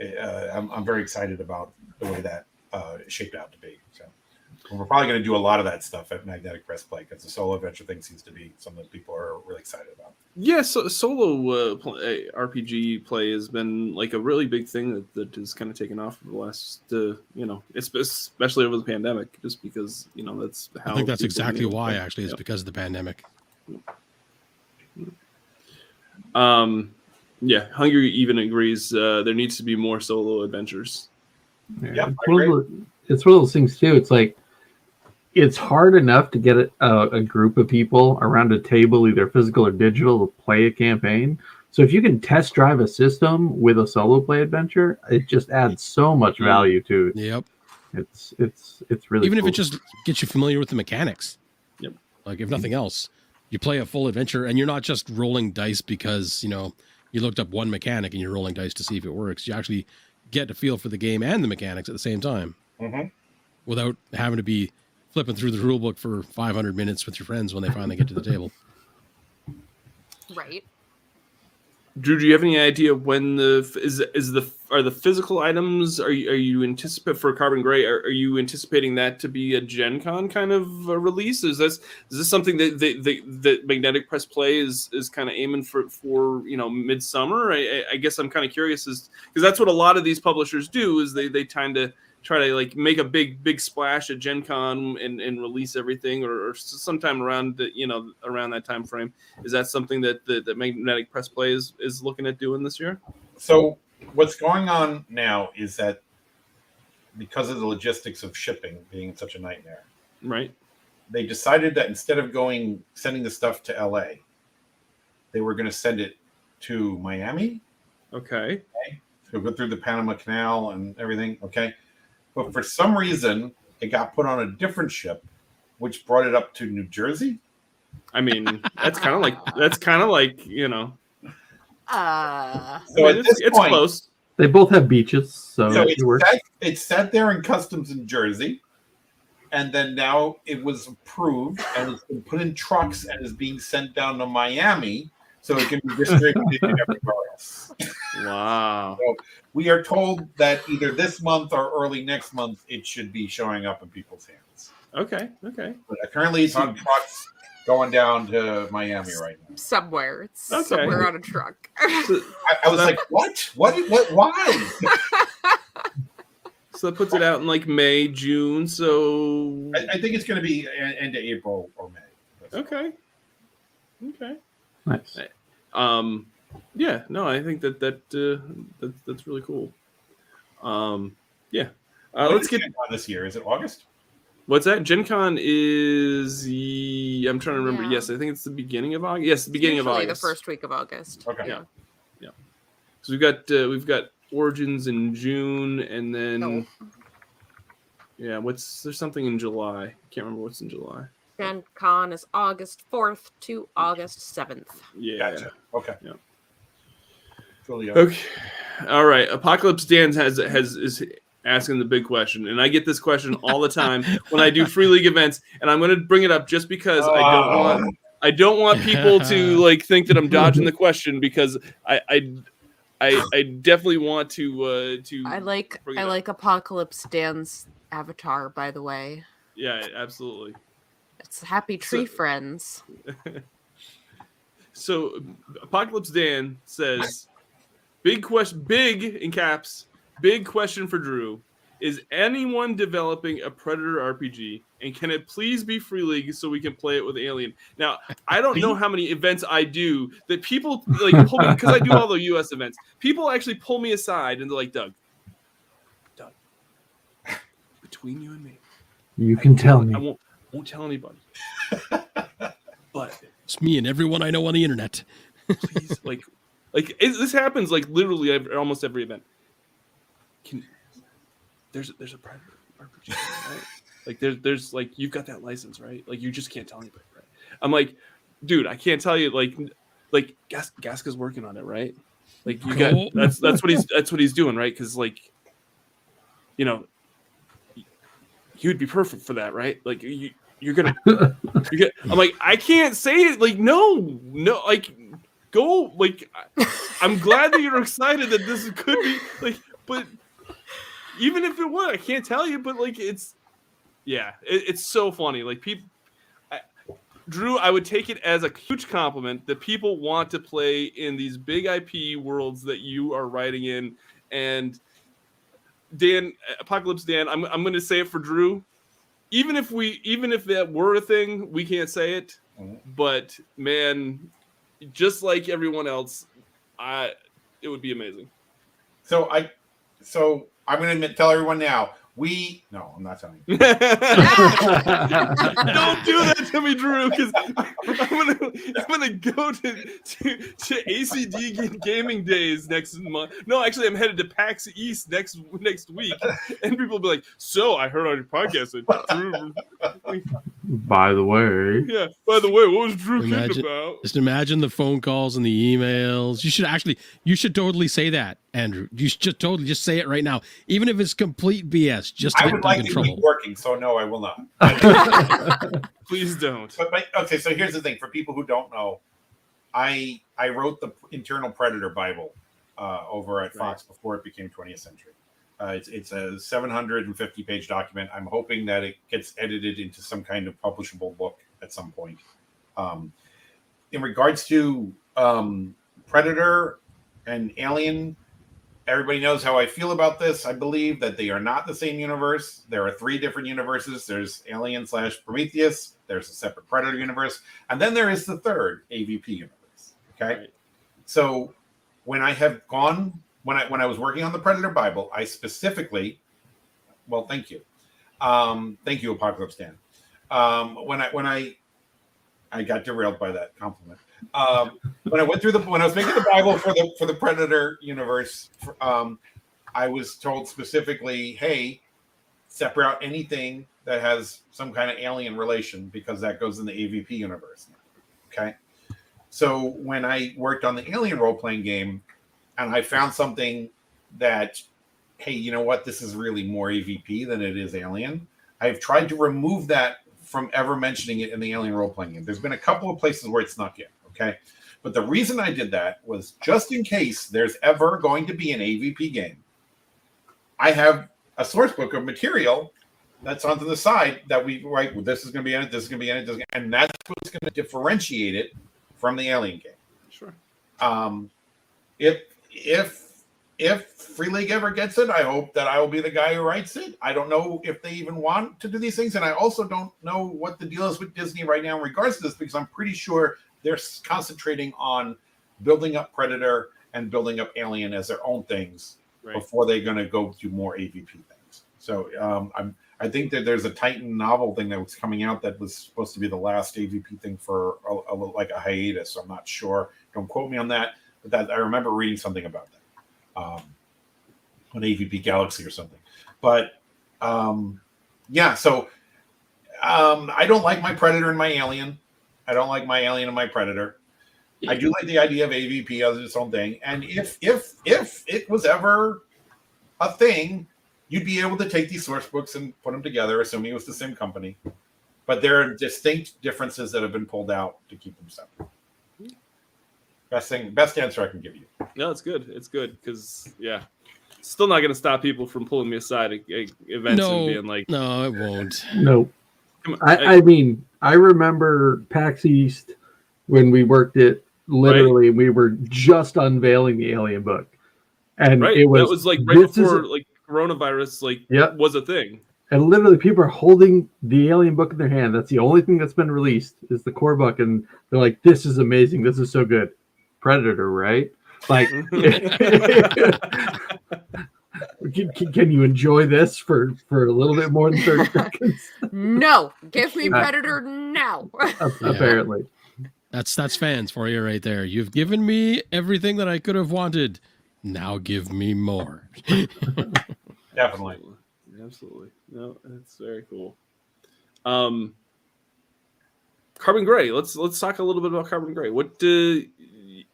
uh, I'm, I'm very excited about the way that uh, shaped out to be. So we're probably going to do a lot of that stuff at Magnetic Press Play because the solo adventure thing seems to be something that people are really excited about. Yeah, so solo uh, play, RPG play has been like a really big thing that, that has kind of taken off for the last, uh, you know, especially over the pandemic, just because you know that's how. I think that's exactly why. Actually, it's because of the pandemic. Um, yeah, Hungry even agrees. Uh, there needs to be more solo adventures. Yeah, yep, it's, one those, it's, one of those things too. It's like it's hard enough to get a, a, group of people around a table, either physical or digital, to play a campaign. So if you can test drive a system with a solo play adventure, it just adds so much value to it. Yep. It's it's it's really even cool. if it just gets you familiar with the mechanics. Yep. Like if nothing else, you play a full adventure and you're not just rolling dice because you know you looked up one mechanic and you're rolling dice to see if it works. You actually get a feel for the game and the mechanics at the same time Mhm. without having to be flipping through the rule book for 500 minutes with your friends when they finally get to the table. Right. Drew, do you have any idea when the is is the are the physical items are you are you anticipate for Carbon Grey? Are, are you anticipating that to be a Gen Con kind of release? Is this is this something that the that Magnetic Press Play is is kind of aiming for for you know midsummer? I, I guess I'm kind of curious is because that's what a lot of these publishers do is they they tend to try to like make a big big splash at Gen Con and, and release everything or, or sometime around the, you know around that time frame. Is that something that that, that Magnetic Press Play is is looking at doing this year? So what's going on now is that because of the logistics of shipping being such a nightmare, Right. they decided that instead of going sending the stuff to LA, they were going to send it to Miami. Okay. So go through the Panama Canal and everything. Okay. But for some reason, it got put on a different ship, which brought it up to New Jersey. I mean, that's kind of like that's kind of like you know. Uh, So I at mean, this it's, it's point, close. they both have beaches, so, so it it sat, it sat there in customs in Jersey, and then now it was approved and it's been put in trucks and is being sent down to Miami so it can be distributed everywhere else. Wow. We are told that either this month or early next month it should be showing up in people's hands. Okay. Okay. But currently it's on trucks going down to Miami right now. somewhere. It's Okay. somewhere on a truck. So, I, I was like, what? What? What? Why? so that puts it out in like May, June. So I, I think it's going to be end of April or May. okay. Okay. Nice. Um, yeah. No, I think that that uh, that that's really cool. Um, yeah. Uh, let's get Gen Con this year. Is it August? What's that? Gen Con is the. I'm trying to remember. Yeah. Yes, I think it's the beginning of August. Yes, the beginning of August. the first week of August. Okay. Yeah. yeah. So we've got uh, we've got Origins in June, and then No. yeah, what's there's something in July. Can't remember what's in July. Gen Con is August 4th to August 7th. Yeah. Gotcha. Okay. Yeah. Fully Okay. All right. Apocalypse Dan has has is asking the big question, and I get this question all the time when I do free league events, and I'm going to bring it up just because I don't Oh. want I don't want people to like think that I'm dodging the question because I I I, I definitely want to uh to I like I up. like Apocalypse Dan's avatar, by the way. yeah absolutely. It's Happy Tree So- Friends. So Apocalypse Dan says, "Big question, big in caps, big question for Drew: Is anyone developing a Predator RPG, and can it please be free league so we can play it with Alien?" Now, I don't know how many events I do that people like pull me because I do all the U.S. events. People actually pull me aside and they're like, "Doug, Doug, between you and me, You can tell I me. won't won't tell anybody, but." It's me and everyone I know on the internet. please like like it, this happens like literally every, almost every event. Can there's there's a predator RPG, right? like there's there's like you've got that license right? Like you just can't tell anybody right? I'm like dude i can't tell you like like Gas, gaska's working on it right? Like you got that's that's what he's that's what he's doing right? Because like you know he would be perfect for that right? Like you you're gonna you get, I'm like, I can't say it. Like, no, no, like, go. Like, I'm glad that you're excited that this could be like, but even if it would, I can't tell you. But like, it's yeah, it, it's so funny. Like, people, I, Drew, I would take it as a huge compliment that people want to play in these big IP worlds that you are writing in. And Dan, Apocalypse Dan, I'm I'm going to say it for Drew even if we even if that were a thing we can't say it Mhm. but man just like everyone else i it would be amazing So I, so I'm going to tell everyone now. We no, I'm not telling you. Don't do that to me, Drew, because I'm gonna I'm gonna go to, to to ACD Gaming Days next month. No, actually, I'm headed to PAX East next next week, and people will be like, "So I heard on your podcast that Drew." By the way, Yeah. By the way, what was Drew kidding Imagine- about? Just imagine the phone calls and the emails. You should actually, you should totally say that, Andrew. You should just totally just say it right now, even if it's complete BS, just to I get would like in to trouble. working, so no, I will not. Please don't. But, but okay, so here's the thing: for people who don't know, I I wrote the internal Predator Bible uh, over at Fox before it became 20th Century. Uh, it's it's a 750 page document. I'm hoping that it gets edited into some kind of publishable book at some point. Um, in regards to um, Predator and Alien, everybody knows how I feel about this. I believe that they are not the same universe. There are three different universes. There's Alien slash Prometheus. There's a separate Predator universe, and then there is the third AVP universe. Okay, Right. so when I have gone when I when I was working on the Predator Bible, I specifically, well, thank you, um, thank you, Apocalypse Dan. Um, when I when I I got derailed by that compliment. Um, when I went through the when I was making the Bible for the for the Predator universe, um, I was told specifically, "Hey, separate out anything that has some kind of alien relation because that goes in the AVP universe." Okay, so when I worked on the Alien role playing game, and I found something that, hey, you know what, this is really more AVP than it is Alien. I've tried to remove that from ever mentioning it in the Alien role playing game. There's been a couple of places where it's snuck in. Okay. But the reason I did that was just in case there's ever going to be an AVP game, I have a source book of material that's onto the side that we write. Well, this is going to be in it. This is going to be in it. This is gonna- and that's what's going to differentiate it from the Alien game. Sure. Um, if if if Free League ever gets it, I hope that I will be the guy who writes it. I don't know if they even want to do these things, and I also don't know what the deal is with Disney right now in regards to this because I'm pretty sure they're concentrating on building up Predator and building up Alien as their own things Right. before they're going to go do more AVP things. So um, I'm I think that there's a Titan novel thing that was coming out that was supposed to be the last AVP thing for a, a, like a hiatus. I'm not sure. Don't quote me on that, but that I remember reading something about that um, on AVP Galaxy or something. But um, yeah, so um, I don't like my Predator and my Alien. I don't like my Alien and my Predator. I do like the idea of AVP as its own thing. And if if if it was ever a thing, you'd be able to take these source books and put them together, assuming it was the same company. But there are distinct differences that have been pulled out to keep them separate. Best thing, best answer I can give you. No, it's good. It's good because yeah, still not gonna stop people from pulling me aside at, at events No. and being like, No, it won't. no. "Come. I, I mean, I remember PAX East when we worked it. Literally, we were just unveiling the Alien book, and right. it was, that was like right before like coronavirus like Yep. was a thing. and literally people are holding the Alien book in their hand. That's the only thing that's been released is the core book, and they're like, "This is amazing. This is so good." Predator, right? Like, can, can- can you enjoy this for for a little bit more than thirty seconds? No, give me Predator now. Apparently, That's that's fans for you right there. You've given me everything that I could have wanted. Now give me more. Definitely. Absolutely. No, that's very cool. Um, Carbon Grey. Let's let's talk a little bit about Carbon Grey. What uh,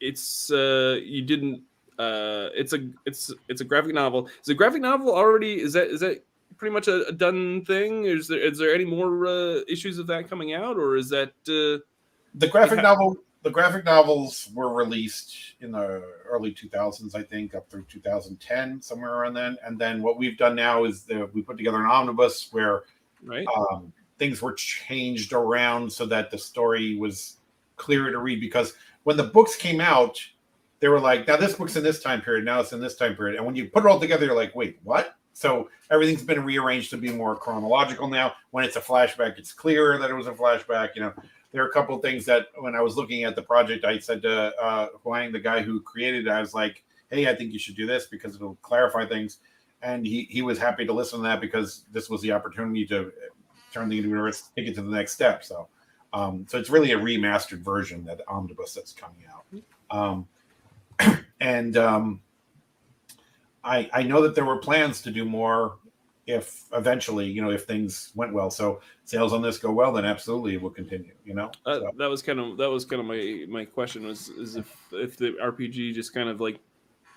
it's uh you didn't uh it's a it's it's a graphic novel. Is a graphic novel already is that is that pretty much a, a done thing? Is there is there any more uh, issues of that coming out or is that uh The graphic novel, the graphic novels were released in the early 2000s, I think, up through 2010, somewhere around then. And then what we've done now is that we put together an omnibus where right? um, things were changed around so that the story was clearer to read. Because when the books came out, they were like, now this book's in this time period, now it's in this time period. And when you put it all together, you're like, wait, what? So everything's been rearranged to be more chronological now. When it's a flashback, it's clearer that it was a flashback. You know, there are a couple of things that when I was looking at the project, I said to uh, Hoang, the guy who created it, I was like, hey, I think you should do this because it'll clarify things. and he he was happy to listen to that because this was the opportunity to turn the universe, take it to the next step. So, um, so it's really a remastered version that omnibus that's coming out. Um, and um, I I know that there were plans to do more if eventually you know if things went well. So sales on this go well, then absolutely it will continue. You know, Uh, so, that was kind of that was kind of my my question was is if if the RPG just kind of like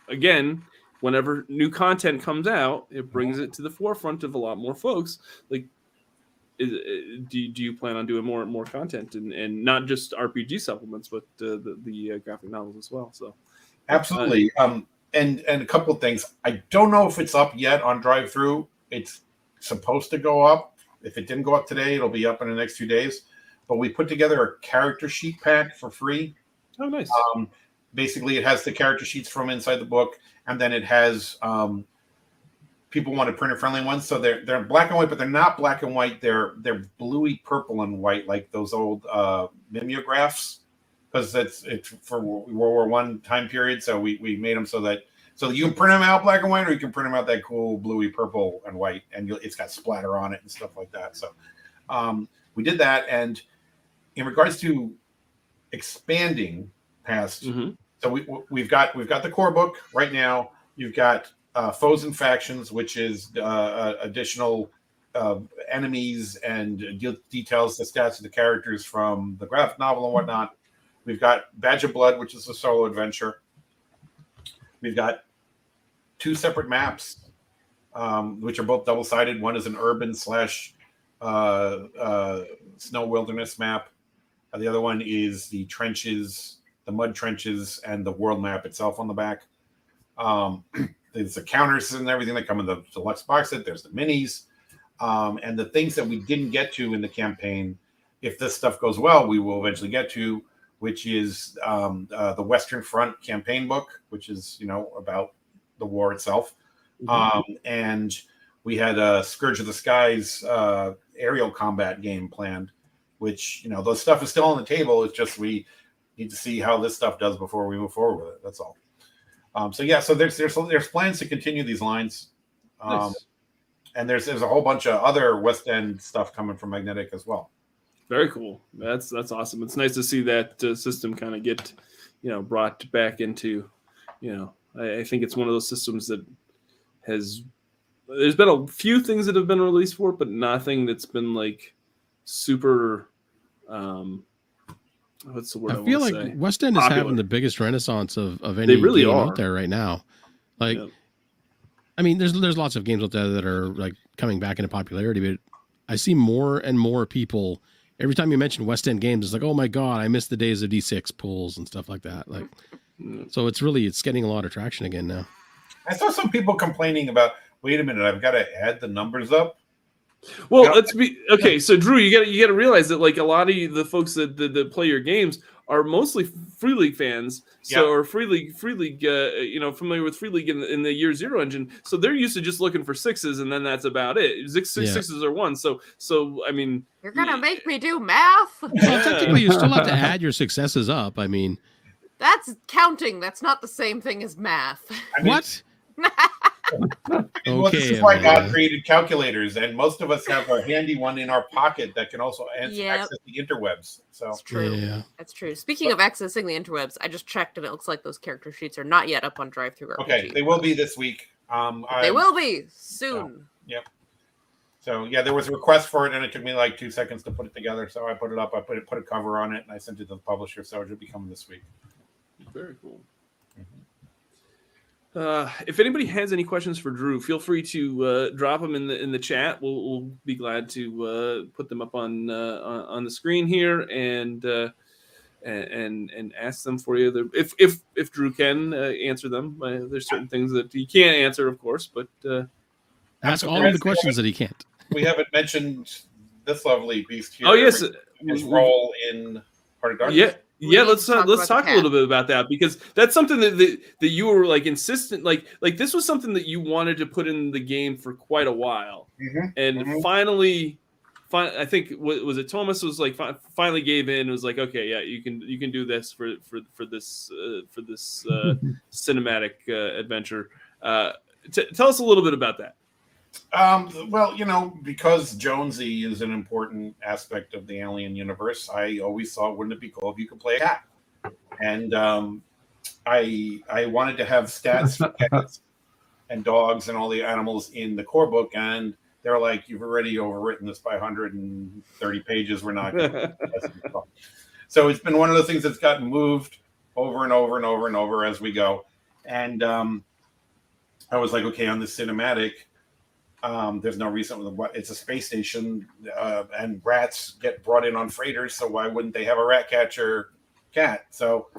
again whenever new content comes out it brings it to the forefront of a lot more folks like is, uh, do, you- do you plan on doing more more content and, and not just RPG supplements but uh, the the uh, graphic novels as well so Absolutely. Um, and and a couple of things. I don't know if it's up yet on drive through. It's supposed to go up. If it didn't go up today, it'll be up in the next few days. But we put together a character sheet pack for free. oh nice Um, basically, it has the character sheets from inside the book, and then it has um, people wanted printer friendly ones. So they're they're black and white, but they're not black and white. They're they're bluey purple and white, like those old uh, mimeographs, because that's it's for World War One time period. So we we made them so that so you can print them out black and white, or you can print them out that cool bluey purple and white, and you'll, it's got splatter on it and stuff like that. So um, we did that, and in regards to expanding past Mhm. so we we've got we've got the core book right now. You've got uh, foes and factions, which is uh, uh, additional uh, enemies and de- details the stats of the characters from the graphic novel and whatnot. We've got Badge of Blood, which is a solo adventure. We've got two separate maps, um, which are both double sided. One is an urban slash uh, uh, snow wilderness map. Uh, the other one is the trenches the mud trenches and the world map itself on the back. Um, there's the counters and everything that come in the deluxe box set. There's the minis um, and the things that we didn't get to in the campaign. If this stuff goes well, we will eventually get to, which is um, uh, the Western Front campaign book, which is you know about the war itself. Um, and we had a Scourge of the Skies uh, aerial combat game planned, which you know those stuff is still on the table. It's just we need to see how this stuff does before we move forward with it. That's all. Um, so yeah, so there's there's there's plans to continue these lines, um, Nice. and there's there's a whole bunch of other West End stuff coming from Magnetic as well. Very cool. That's that's awesome. It's nice to see that uh, system kind of get, you know, brought back into, you know, I, I think it's one of those systems that has. There's been a few things that have been released for it, but nothing that's been like super. um What's the word? I, I feel like say? West End is having the biggest renaissance of, of any really game are. out there right now. Like, Yep. I mean, there's there's lots of games out there that are like coming back into popularity, but I see more and more people every time you mention West End games. It's like, oh my god, I miss the days of D6 pools and stuff like that. Like, so it's really it's getting a lot of traction again now. I saw some people complaining about. Wait a minute, I've got to add the numbers up. Well, let's be okay. So, Drew, you got you got to realize that like a lot of you- the folks that, that, that play your games are mostly Free League fans, so Yeah. or Free League Free League, uh, you know, familiar with Free League in, the- in the Year Zero engine. So they're used to just looking for sixes, and then that's about it. Six, six Yeah. sixes are one. So, so I mean, You're gonna Yeah. make me do math? Well, technically, you still have to add your successes up. I mean, That's counting. That's not the same thing as math. I mean, what? Well, this is why God created calculators, and most of us have a handy one in our pocket that can also ans- Yep. access the interwebs. So That's true. Yeah. That's true. Speaking of accessing the interwebs, I just checked and it looks like those character sheets are not yet up on Drive Through okay, they will be this week. Um, They will be soon. Yep. So yeah, there was a request for it, and it took me like two seconds to put it together. So I put it up. I put it, put a cover on it, and I sent it to the publisher. So it should be coming this week. very cool. Uh, if anybody has any questions for Drew, feel free to uh, drop them in the in the chat. We'll, we'll be glad to uh, put them up on uh, on on the screen here and uh, and and and ask them for you. There- If if if Drew can uh, answer them, uh, there's certain things that he can't answer, of course. But uh, Ask all of the questions that he can't. We haven't mentioned this lovely beast here. oh yes, his role in Heart of Darkness. yeah. We Yeah, let's talk let's talk a little bit about that because that's something that, that that you were like insistent like like this was something that you wanted to put in the game for quite a while. Mhm. and Mhm. finally fi- i think was it thomas was like fi- finally gave in and was like okay yeah you can you can do this for for for this uh, for this uh, cinematic uh, adventure uh, t- tell us a little bit about that. Um, well, you know, because Jonesy is an important aspect of the Alien universe, I always thought, wouldn't it be cool if you could play a cat? And um, I I wanted to have stats for cats and dogs and all the animals in the core book, and they're like, "You've already overwritten this by 130 pages. We're not." gonna do this." so it's been one of those things that's gotten moved over and over and over and over as we go, and um, I was like, okay, on the cinematic um, there's no reason. It's a space station, uh, and rats get brought in on freighters. So why wouldn't they have a rat catcher cat? So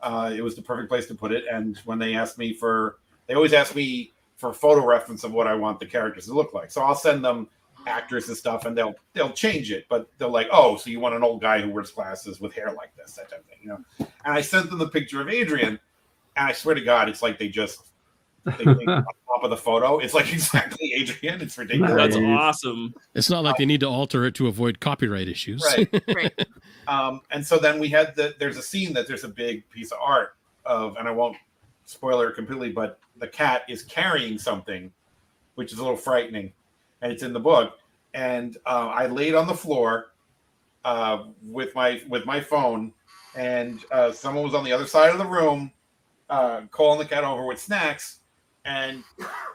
uh, it was the perfect place to put it. And when they asked me for, they always ask me for photo reference of what I want the characters to look like. So I'll send them actors and stuff, and they'll they'll change it. But they're like, oh, so you want an old guy who wears glasses with hair like this, that type of thing, you know? And I sent them the picture of Adrian, and I swear to God, it's like they just on top of the photo. It's like exactly Adrian. It's ridiculous. That's awesome. It's not like they need to alter it to avoid copyright issues. Right. Right. Um, and so then we had the there's a scene that there's a big piece of art of, and I won't spoiler it completely, but the cat is carrying something, which is a little frightening, and it's in the book. And uh, I laid on the floor uh, with my with my phone, and uh, someone was on the other side of the room uh, calling the cat over with snacks, and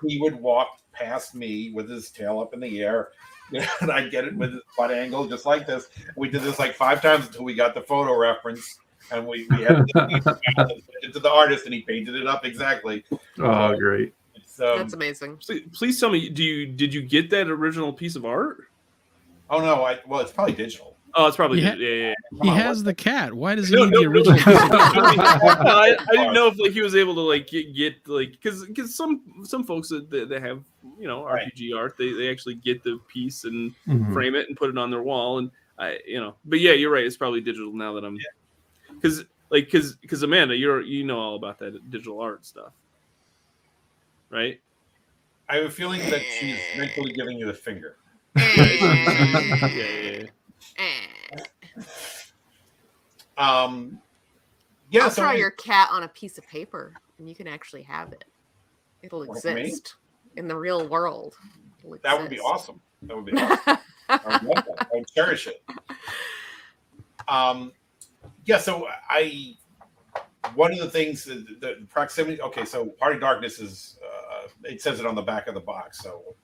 he would walk past me with his tail up in the air. And I'd get it with his butt angle, just like this. We did this like five times until we got the photo reference, and we, we had it to the artist, and he painted it up exactly. Oh, great! So, That's amazing. Please, please tell me, do you did you get that original piece of art? oh no, I well, it's probably digital. Oh, it's probably Yeah. yeah, yeah, yeah. He on, has the cat. Why does he No, need no, the original? no. piece of art? I, I didn't know if like he was able to like get, get like because because some some folks that, that that have you know Right. RPG art they, they actually get the piece and Mhm. frame it and put it on their wall and I you know but yeah you're right it's probably digital now that I'm because like because because Amanda you're you know all about that digital art stuff right I have a feeling that she's mentally giving you the finger. yeah, yeah, yeah. Um, yeah, I'll so draw we- your cat on a piece of paper, and you can actually have it. It'll exist in the real world. That would be awesome. That would be awesome. I would love that. I would cherish it. Um, yeah. So I, one of the things, the, the proximity. Okay, so Heart of Darkness is. Uh, it says it on the back of the box. So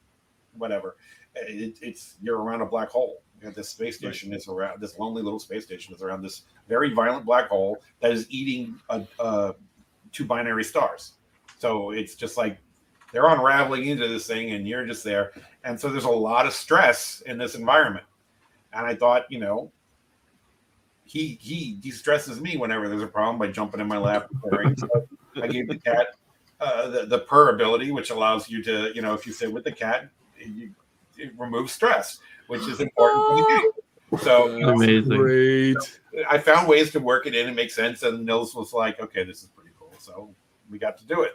whatever. It, it's you're around a black hole. This space station is around. This lonely little space station is around this very violent black hole that is eating a, uh, two binary stars. So it's just like they're unraveling into this thing, and you're just there. And so there's a lot of stress in this environment. And I thought, you know, he he de-stresses me whenever there's a problem by jumping in my lap. So I gave the cat uh, the, the purr ability, which allows you to, you know, if you sit with the cat, you, it removes stress, which is important for the game. So you know, Amazing. great I found ways to work it in and make sense. And Nils was like, okay, this is pretty cool. So we got to do it.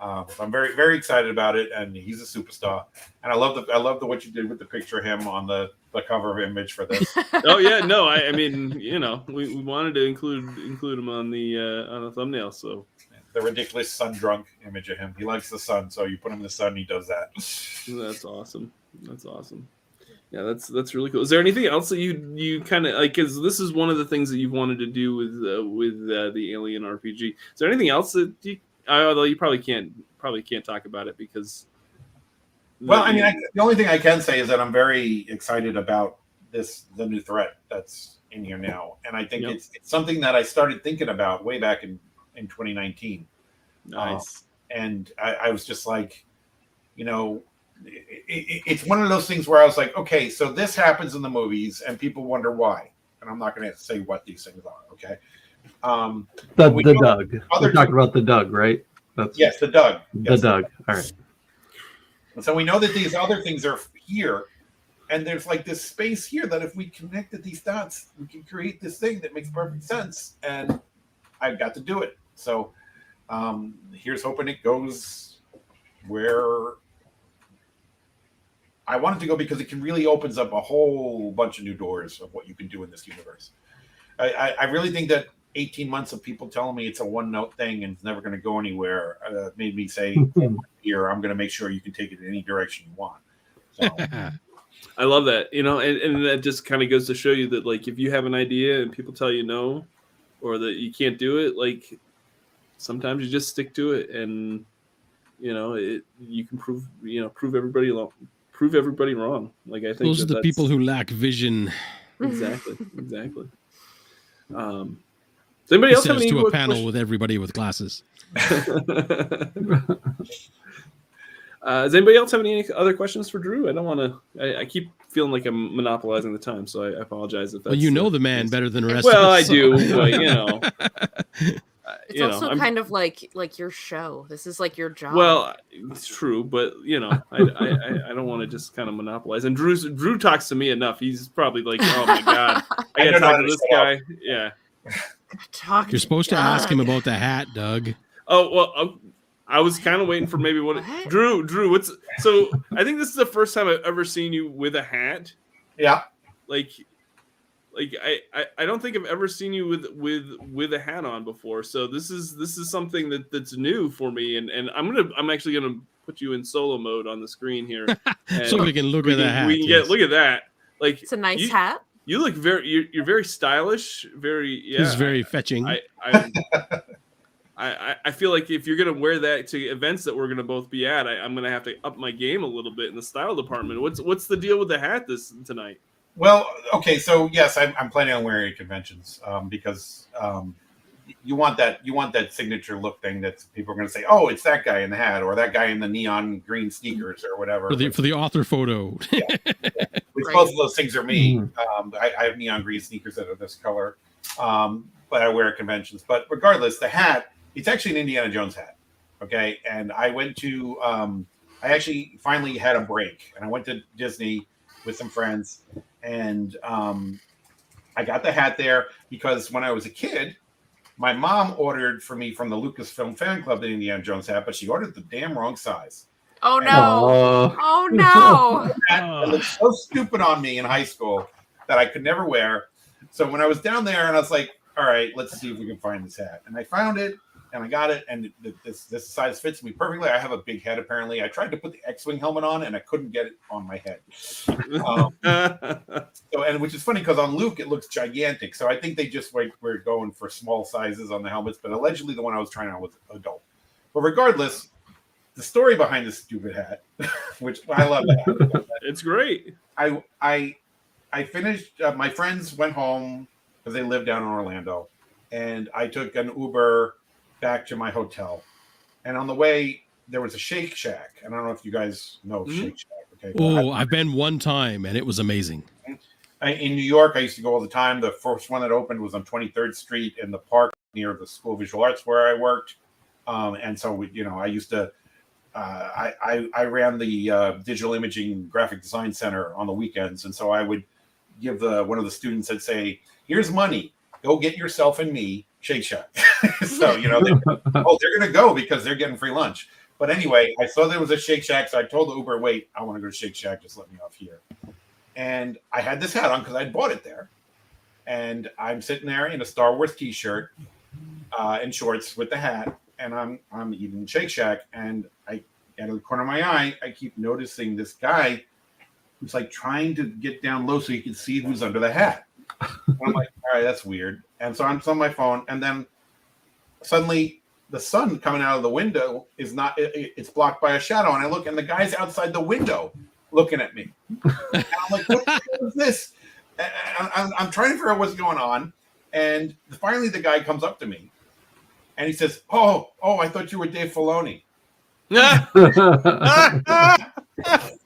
Um, so I'm very, very excited about it. And he's a superstar. And I love the, I love the, what you did with the picture of him on the, the cover of image for this. oh yeah no I, I mean you know we, we wanted to include include him on the uh on the thumbnail so the ridiculous sun drunk image of him. He likes the sun. So you put him in the sun, he does that. That's awesome. That's awesome. Yeah, that's that's really cool. Is there anything else that you you kind of like? Because this is one of the things that you've wanted to do with uh, with uh, the Alien RPG. Is there anything else that you? uh, Although you probably can't probably can't talk about it because. Well, I mean, I, the only thing I can say is that I'm very excited about this, the new threat that's in here now. And I think Yep. it's, it's something that I started thinking about way back in, in 2019. nice. and I, I was just like, you know, it's one of those things where I was like, okay, so this happens in the movies, and people wonder why, and I'm not going to say what these things are. Okay, um, The, the Doug. We're talking about the Doug, right? That's yes, the Doug, the Yes. Doug. All right. And so we know that these other things are here, and there's like this space here that if we connected these dots, we can create this thing that makes perfect sense. And I've got to do it. So um, here's hoping it goes where I wanted to go because it can really opens up a whole bunch of new doors of what you can do in this universe. I, I, I really think that 18 months of people telling me it's a one note thing and it's never going to go anywhere uh, made me say, here, I'm going to make sure you can take it in any direction you want. So, I love that. You know, and, and that just kind of goes to show you that like if you have an idea and people tell you no or that you can't do it, like sometimes you just stick to it and you know, it you can prove you know, prove everybody lo- prove everybody wrong. Like I think Those are that the people who lack vision. exactly, exactly. Um does anybody He else have says any to a panel with everybody with glasses. uh, does anybody else have any other questions for Drew? I don't want to. I, I keep feeling like I'm monopolizing the time, so I, I apologize if that's. Well, you know the man better than the rest Well, of I us. do, but you know, It's you know, also I'm- kind of like like your show. This is like your job. well, it's true, but you know, I I, I, I don't want to just kind of monopolize. And Drew's Drew talks to me enough. He's probably like, oh my god, I I gotta don't talk to to this shut guy. Yeah. Talk You're to supposed to ask him about the hat, Doug. Oh well, uh, I was kind of waiting for maybe what, What? Drew. Drew, what's so? I think this is the first time I've ever seen you with a hat. yeah. like like I, I i don't think i've ever seen you with with with a hat on before so this is this is something that that's new for me and and i'm gonna i'm actually gonna put you in solo mode on the screen here and So we can look we at the can, hat. we can yes. get look at that like It's a nice you, hat. you look very you're, you're very stylish very yeah This is very fetching. I, I, I, I feel like if you're gonna wear that to events that we're gonna both be at, I, I'm gonna have to up my game a little bit in the style department. What's what's the deal with the hat this tonight? Well, okay, so yes, I'm, I'm planning on wearing it at conventions um, because um, you want that you want that signature look thing that people are going to say, oh, it's that guy in the hat or that guy in the neon green sneakers or whatever. for the for the author photo. Which Right. both of those things are me. Mhm. Um, I, I have neon green sneakers that are this color, um, but I wear at conventions. But regardless, the hat it's actually an Indiana Jones hat. Okay, and I went to um, I actually finally had a break, and I went to Disney with some friends, and um, I got the hat there because when I was a kid, my mom ordered for me from the Lucasfilm fan club the Indiana Jones hat, but she ordered the damn wrong size. Oh no! Oh, Oh no! That looked so stupid on me in high school that I could never wear. So when I was down there, and I was like, "All right, let's see if we can find this hat," and I found it, and I got it, and this this size fits me perfectly. I have a big head apparently. I tried to put the X-wing helmet on, and I couldn't get it on my head. Um, so, and which is funny because on Luke it looks gigantic. So I think they just like were going for small sizes on the helmets, but allegedly the one I was trying on was adult. But regardless, the story behind this stupid hat, which I love that. it's great. I I I finished. Uh, my friends went home because they live down in Orlando, and I took an Uber back to my hotel. And on the way, there was a Shake Shack. And I don't know if you guys know Mhm. Shake Shack. Okay, oh, I've been one time and it was amazing. In New York, I used to go all the time. The first one that opened was on 23rd Street in the park near the School of Visual Arts where I worked. Um, and so, we, you know, I used to, uh, I, I, I ran the uh, digital imaging graphic design center on the weekends. And so I would give the one of the students that say, here's money, go get yourself and me Shake Shack. so, you know, they, oh, they're going to go because they're getting free lunch. But anyway, I saw there was a Shake Shack. So I told the Uber, wait, I want to go to Shake Shack. Just let me off here and I had this hat on because I'd bought it there. And I'm sitting there in a Star Wars T-shirt uh, and shorts with the hat, and I'm I'm eating Shake Shack, and I out of the corner of my eye, I keep noticing this guy who's like trying to get down low so he can see who's under the hat. I'm like, all right, that's weird. And so I'm on my phone, and then suddenly the sun coming out of the window is not it- it- it's blocked by a shadow and i look and the guy's outside the window looking at me. And i'm like what the hell is this? And I'm, I'm trying to figure out what's going on and finally the guy comes up to me and he says oh oh i thought you were dave filoni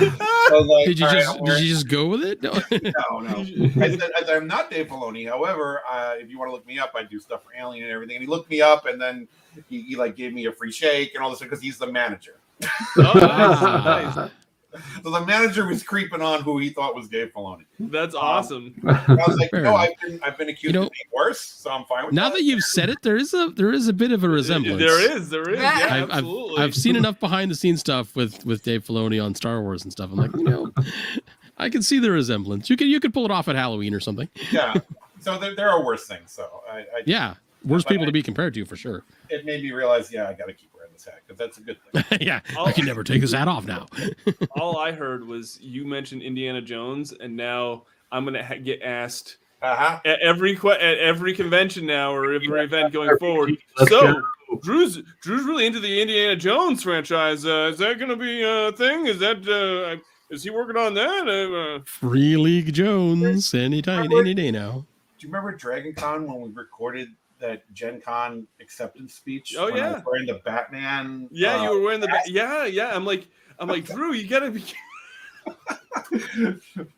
like, Did you just I'm did you just go with it? No. no, no. I said, I said, I'm not Dave Filoni. However, uh, if you want to look me up, I do stuff for Alien and everything. And he looked me up, and then he, he like gave me a free shake and all this because he's the manager. Oh, nice, nice. So the manager was creeping on who he thought was Dave Filoni. That's um, awesome. I was like, no, I've been I've been accused You know- of being worse, so I'm fine with now that. Now that you've said it, there is a there is a bit of a resemblance. There is, there is. Yeah, Yeah. I've, I've, absolutely. I've seen enough behind the scenes stuff with with Dave Filoni on Star Wars and stuff. I'm like, you know, I can see the resemblance. You could you could pull it off at Halloween or something. yeah. so there, there are worse things. So I, I Yeah, worse people I- to be compared to for sure. it made me realize, yeah, I got to keep wearing this hat because that's a good thing. yeah, I'll- I can never take this hat off now. All I heard was you mentioned Indiana Jones, and now I'm gonna ha- get asked Uh-huh. at every que- at every convention now or every event going forward. Let's so go. Drew's Drew's really into the Indiana Jones franchise. Uh, is that gonna be a thing? Is that uh, is he working on that? Uh, Free League Jones anytime, any day now. Do you remember Dragon Con when we recorded that Gen Con acceptance speech? Oh, yeah. wearing the Batman. yeah, uh, you were wearing the ba- yeah yeah. I'm like I'm like Drew, you gotta be.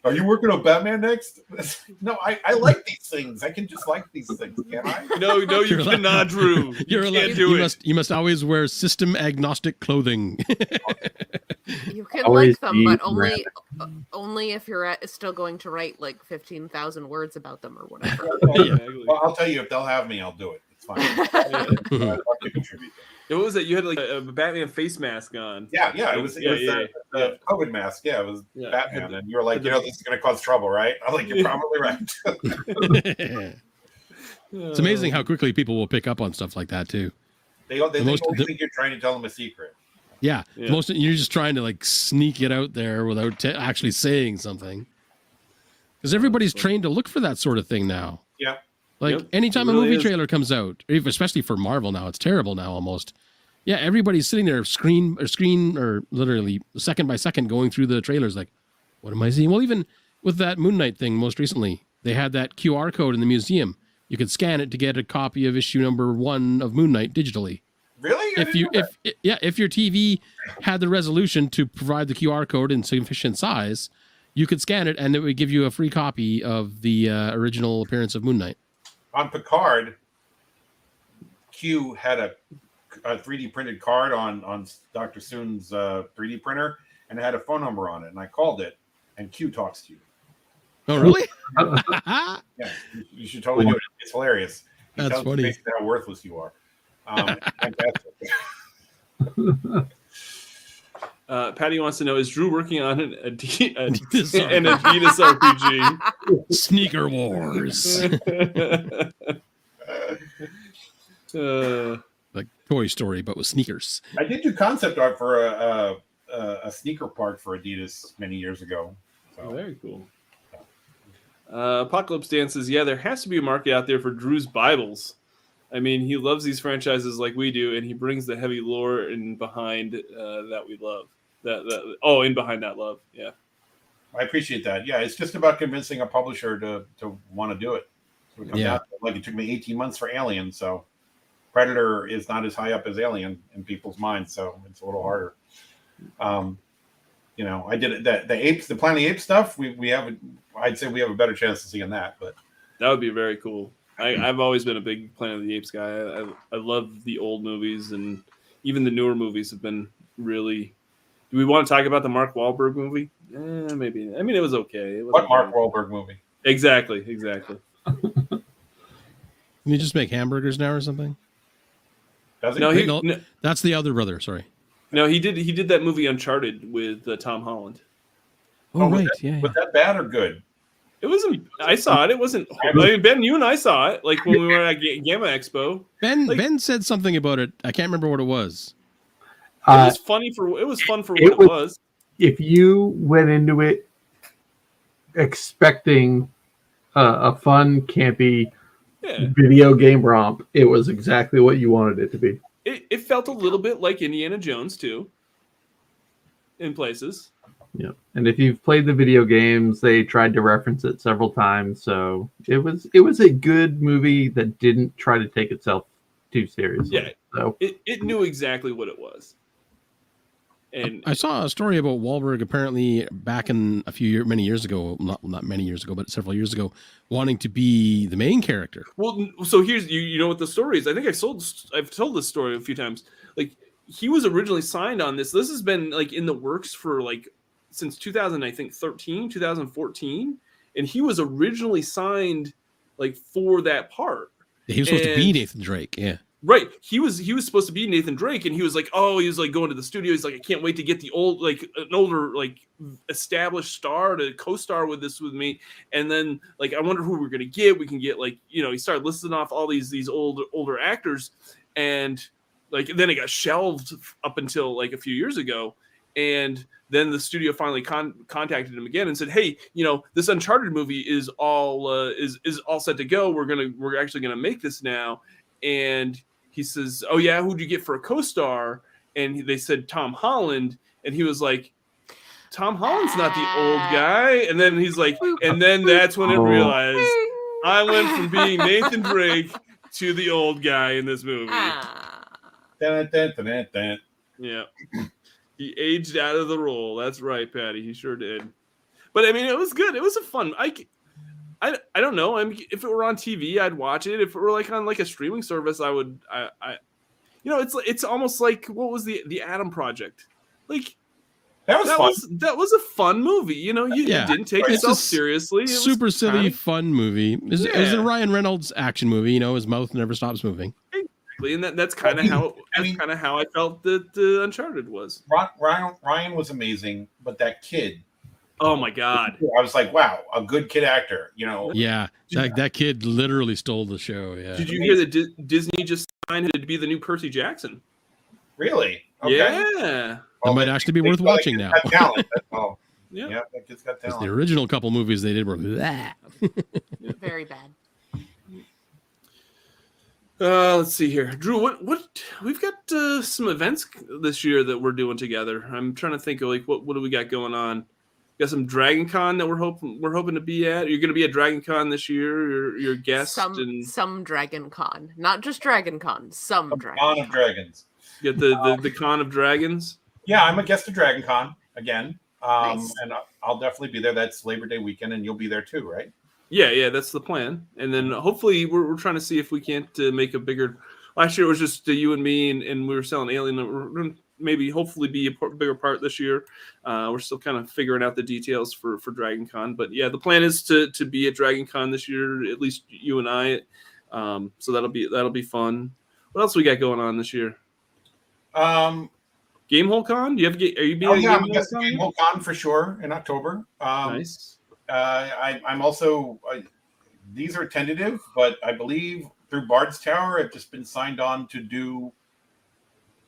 Are you working on Batman next? no, I, I like these things. I can just like these things, can I? No, no, you You're allowed- cannot, Drew. You're you can't do you it. must. You must always wear system agnostic clothing. You can Always like them, but only uh, only if you're at, still going to write like fifteen thousand words about them or whatever. Exactly. Well, I'll tell you, if they'll have me, I'll do it. It's fine. I'd love to contribute. What was it? You had like a, a Batman face mask on. Yeah, yeah, it was, it Yeah, was yeah, the, yeah. the COVID mask. Yeah, it was Yeah. Batman. And you were like, you know, this is going to cause trouble, right? I'm like, you're probably right. it's It's amazing how uh. quickly people will pick up on stuff like that too. they they The most- always the- think you're trying to tell them a secret. Yeah, Yeah. most you're just trying to like sneak it out there without t- actually saying something. Because everybody's trained to look for that sort of thing now. Yeah. Like Yep, anytime it a movie is. trailer comes out, especially for Marvel now, it's terrible now almost. Yeah, everybody's sitting there screen or screen or literally second by second going through the trailers like, what am I seeing? Well, even with that Moon Knight thing most recently, they had that QR code in the museum. You could scan it to get a copy of issue number one of Moon Knight digitally Really? If you if yeah if your TV had the resolution to provide the QR code in sufficient size, you could scan it and it would give you a free copy of the uh, original appearance of Moon Knight. On Picard, Q had a, a 3D printed card on on Doctor Soong's uh, 3D printer, and it had a phone number on it. And I called it, and Q talks to you. Oh really? Yeah, you, you should totally do it. It's hilarious. He That's funny. how worthless you are. Um, fantastic. Uh, Patty wants to know: Is Drew working on an, a D, a, Adidas an Adidas RPG? Sneaker Wars, uh, like Toy Story, but with sneakers. I did do concept art for a, a, a, a sneaker park for Adidas many years ago. oh, very cool. Uh, Apocalypse Dan says, "Yeah, there has to be a market out there for Drew's Bibles. I mean, he loves these franchises like we do, and he brings the heavy lore and behind uh, that we love. That, that oh, in behind that love, yeah." I appreciate that. Yeah, it's just about convincing a publisher to to want to do it. So it Yeah. down to it. like it took me 18 months for Alien, so Predator is not as high up as Alien in people's minds, so it's a little harder. Um, you know, I did it that the apes, the Planet of the Apes stuff. We we have, a, I'd say we have a better chance of seeing that, but That would be very cool. I, I've always been a big Planet of the Apes guy. I, I, I love the old movies, and even the newer movies have been really. Do we want to talk about the Mark Wahlberg movie? Eh, maybe. I mean, it was okay. It what wasn't Mark bad. Wahlberg movie? Exactly. Exactly. Can you just make hamburgers now or something? Does it? No, he No. no, That's the other brother. Sorry. no, he did. He did that movie Uncharted with uh, Tom Holland. Oh, Oh, was right. Yeah. was that bad or good? It wasn't. I saw it. It wasn't. I mean, Ben, you and I saw it. Like when we were at Ga- GAMA Expo. Ben like- Ben said something about it. I can't remember what it was. It Uh, was funny for. It was fun for it what it was- if you went into it expecting a, a fun, campy Yeah. video game romp, it was exactly what you wanted it to be. It, it felt a little bit like Indiana Jones too. In places. Yeah. And if you've played the video games, they tried to reference it several times. So it was it was a good movie that didn't try to take itself too seriously. Yeah. So It it knew exactly what it was. And I saw a story about Wahlberg apparently back in a few years, many years ago, not not many years ago, but several years ago, wanting to be the main character. well, so here's you. You know what the story is? I think I sold. I've told this story a few times. Like he was originally signed on this. This has been like in the works for like since 2000, I think 13, 2014, and he was originally signed like for that part. He was supposed to be Nathan Drake. Yeah. Right. He was he was supposed to be Nathan Drake, and he was like, oh, he was like going to the studio. He's like, I can't wait to get the old like an older like established star to co-star with this with me. And then like I wonder who we're gonna get. We can get like you know he started listing off all these these old older actors, and like then it got shelved up until like a few years ago, and then the studio finally con- contacted him again and said, "Hey, you know, this Uncharted movie is all uh, is is all set to go. We're gonna we're actually gonna make this now." And he says, "Oh yeah, who'd you get for a co-star?" And they said Tom Holland, and he was like, "Tom Holland's not the old guy." And then he's like, and then that's when it realized I went from being Nathan Drake to the old guy in this movie. Ah. Dun, dun, dun, dun, dun. Yeah. He aged out of the role. That's right, Patty. He sure did. But I mean, it was good. It was a fun. I, c- I, I don't know. I mean, if it were on TV, I'd watch it. If it were like on like a streaming service, I would. I, I you know, it's it's almost like what was the the Adam Project? Like That was that fun. was that was a fun movie. You know, you, Yeah. you didn't take It's yourself seriously. It was Super silly, kinda- fun movie. Is was, it was a Ryan Reynolds action movie. You know, his mouth never stops moving. Exactly, and that, that's kind of mean- how I that's mean- kind of how I felt that uh, Uncharted was. Ryan, Ryan was amazing, but that kid, Oh my god! I was like, wow, a good kid actor. You know, Yeah, that, that kid literally stole the show. Yeah. Did you hear that Di- Disney just signed him to be the new Percy Jackson? really? Okay. Yeah. That might actually be worth feel like watching now. got talent. That's all. Yeah. Yeah, that kid's got 'Cause talent. the original couple movies they did were that. Very bad. Uh, let's see here, Drew. What what we've got uh, some events this year that we're doing together. I'm trying to think of like what what do we got going on? Got some Dragon Con that we're hoping we're hoping to be at. You're going to be at Dragon Con this year. You're, you're guest Some and some Dragon Con, not just Dragon Con. Some Dragon. Con of Dragons. get the, the the Con of Dragons. Yeah, I'm a guest of Dragon Con again. Um, Nice. and I- I'll definitely be there. That's Labor Day weekend, and you'll be there too, right? Yeah, yeah, that's the plan. And then hopefully we're, we're trying to see if we can't uh, make a bigger. Last year it was just uh, you and me, and, and we were selling Alien. We're gonna maybe hopefully be a bigger part this year. Uh, we're still kind of figuring out the details for for Dragon Con, but yeah, the plan is to to be at Dragon Con this year. At least you and I. Um, so that'll be that'll be fun. What else we got going on this year? Um, Gamehole Con? Do you have? Are you being oh at yeah, Gamehole Con? Game Con for sure in October. Um, nice. uh, I, I'm also. I, these are tentative, but I believe through Bard's Tower, I've just been signed on to do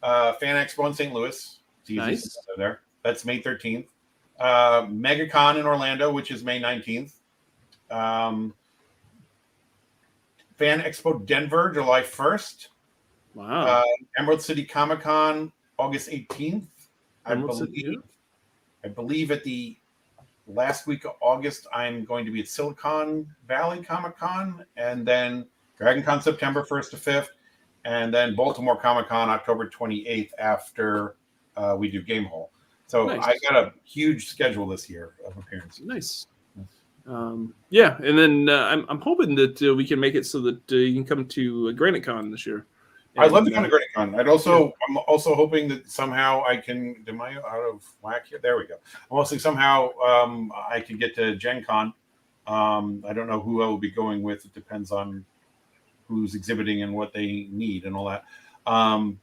uh, Fan Expo in St. Louis. It's easy Nice. there. That's May 13th. Uh, MegaCon in Orlando, which is May 19th. Um, Fan Expo Denver, July 1st. Wow. Uh, Emerald City Comic Con, August 18th. I City, believe. I believe at the last week of August, I'm going to be at Silicon Valley Comic Con, and then Dragon Con September 1st to 5th, and then Baltimore Comic Con October 28th after uh, we do Game Hole. So Nice. I got a huge schedule this year of appearances. Nice. Um, yeah, and then uh, I'm, I'm hoping that uh, we can make it so that uh, you can come to uh, Granite Con this year. I'd love to And, come uh, to Granite Con. I'd also, I'm also hoping that somehow I can. Am I out of whack here? There we go. I'm also somehow um, I can get to Gen Con. Um, I don't know who I will be going with. It depends on who's exhibiting and what they need and all that. Um,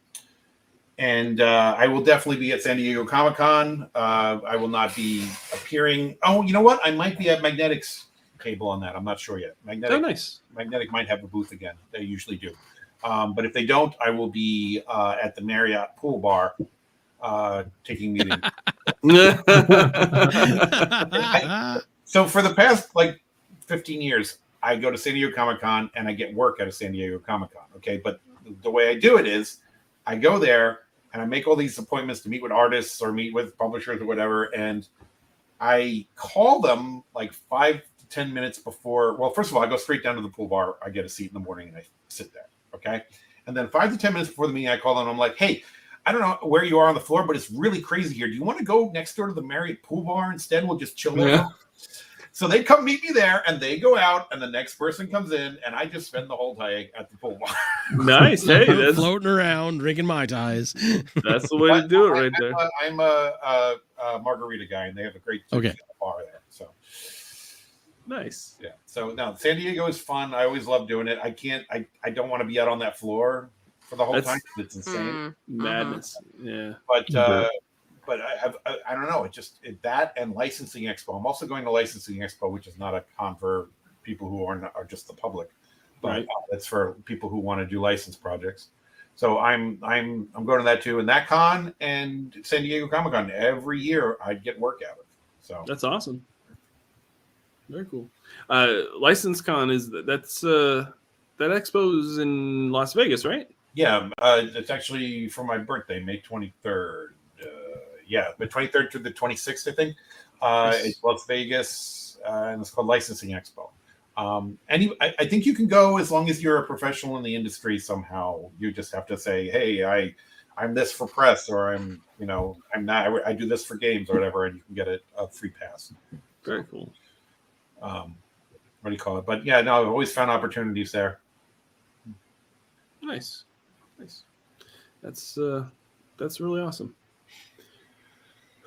and uh, I will definitely be at San Diego Comic Con. Uh, I will not be appearing. Oh, you know what? I might be at Magnetics cable on that. I'm not sure yet. Magnetic Oh, nice. Magnetic might have a booth again. They usually do. Um, but if they don't, I will be uh, at the Marriott Pool Bar uh, taking meetings. so for the past like 15 years, I go to San Diego Comic Con and I get work out of San Diego Comic Con. Okay. But the way I do it is I go there and I make all these appointments to meet with artists or meet with publishers or whatever. And I call them like five to 10 minutes before. Well, first of all, I go straight down to the pool bar. I get a seat in the morning and I sit there. Okay. And then five to 10 minutes before the meeting, I call them. I'm like, hey, I don't know where you are on the floor, but it's really crazy here. Do you want to go next door to the Marriott pool bar instead? We'll just chill there. Yeah. So they come meet me there and they go out, and the next person comes in, and I just spend the whole day at the pool bar. nice. Hey, that's, floating around, drinking mai tais. that's the way to do it right I'm there. a, I'm a, a, a margarita guy, and they have a great Okay. bar there. So Nice. yeah. So now San Diego is fun. I always love doing it. I can't. I I don't want to be out on that floor. for the whole That's- time. It's insane. Mm, Madness. Yeah. But Yeah. uh, but I, I I don't know. It just it, that and licensing expo. I'm also going to licensing expo, which is not a con for people who are not, are just the public, but Right. uh, it's for people who want to do license projects. So I'm I'm I'm going to that too, and that con and San Diego Comic Con every year I'd get work out of. it. So That's awesome. Very cool. Uh, License Con is that's uh, that expo is in Las Vegas, right? yeah, uh, it's actually for my birthday, May 23rd. Yeah, the 23rd to the 26th, I think. Uh, Yes. It's Las Vegas, uh, and it's called Licensing Expo. Um, and I, I think you can go as long as you're a professional in the industry somehow. You just have to say, "Hey, I, I'm this for press, or I'm, you know, I'm not. I, I do this for games, or whatever," and you can get a, a free pass. Very cool. Um, what do you call it? But yeah, no, I've always found opportunities there. Nice, nice. That's uh, that's really awesome.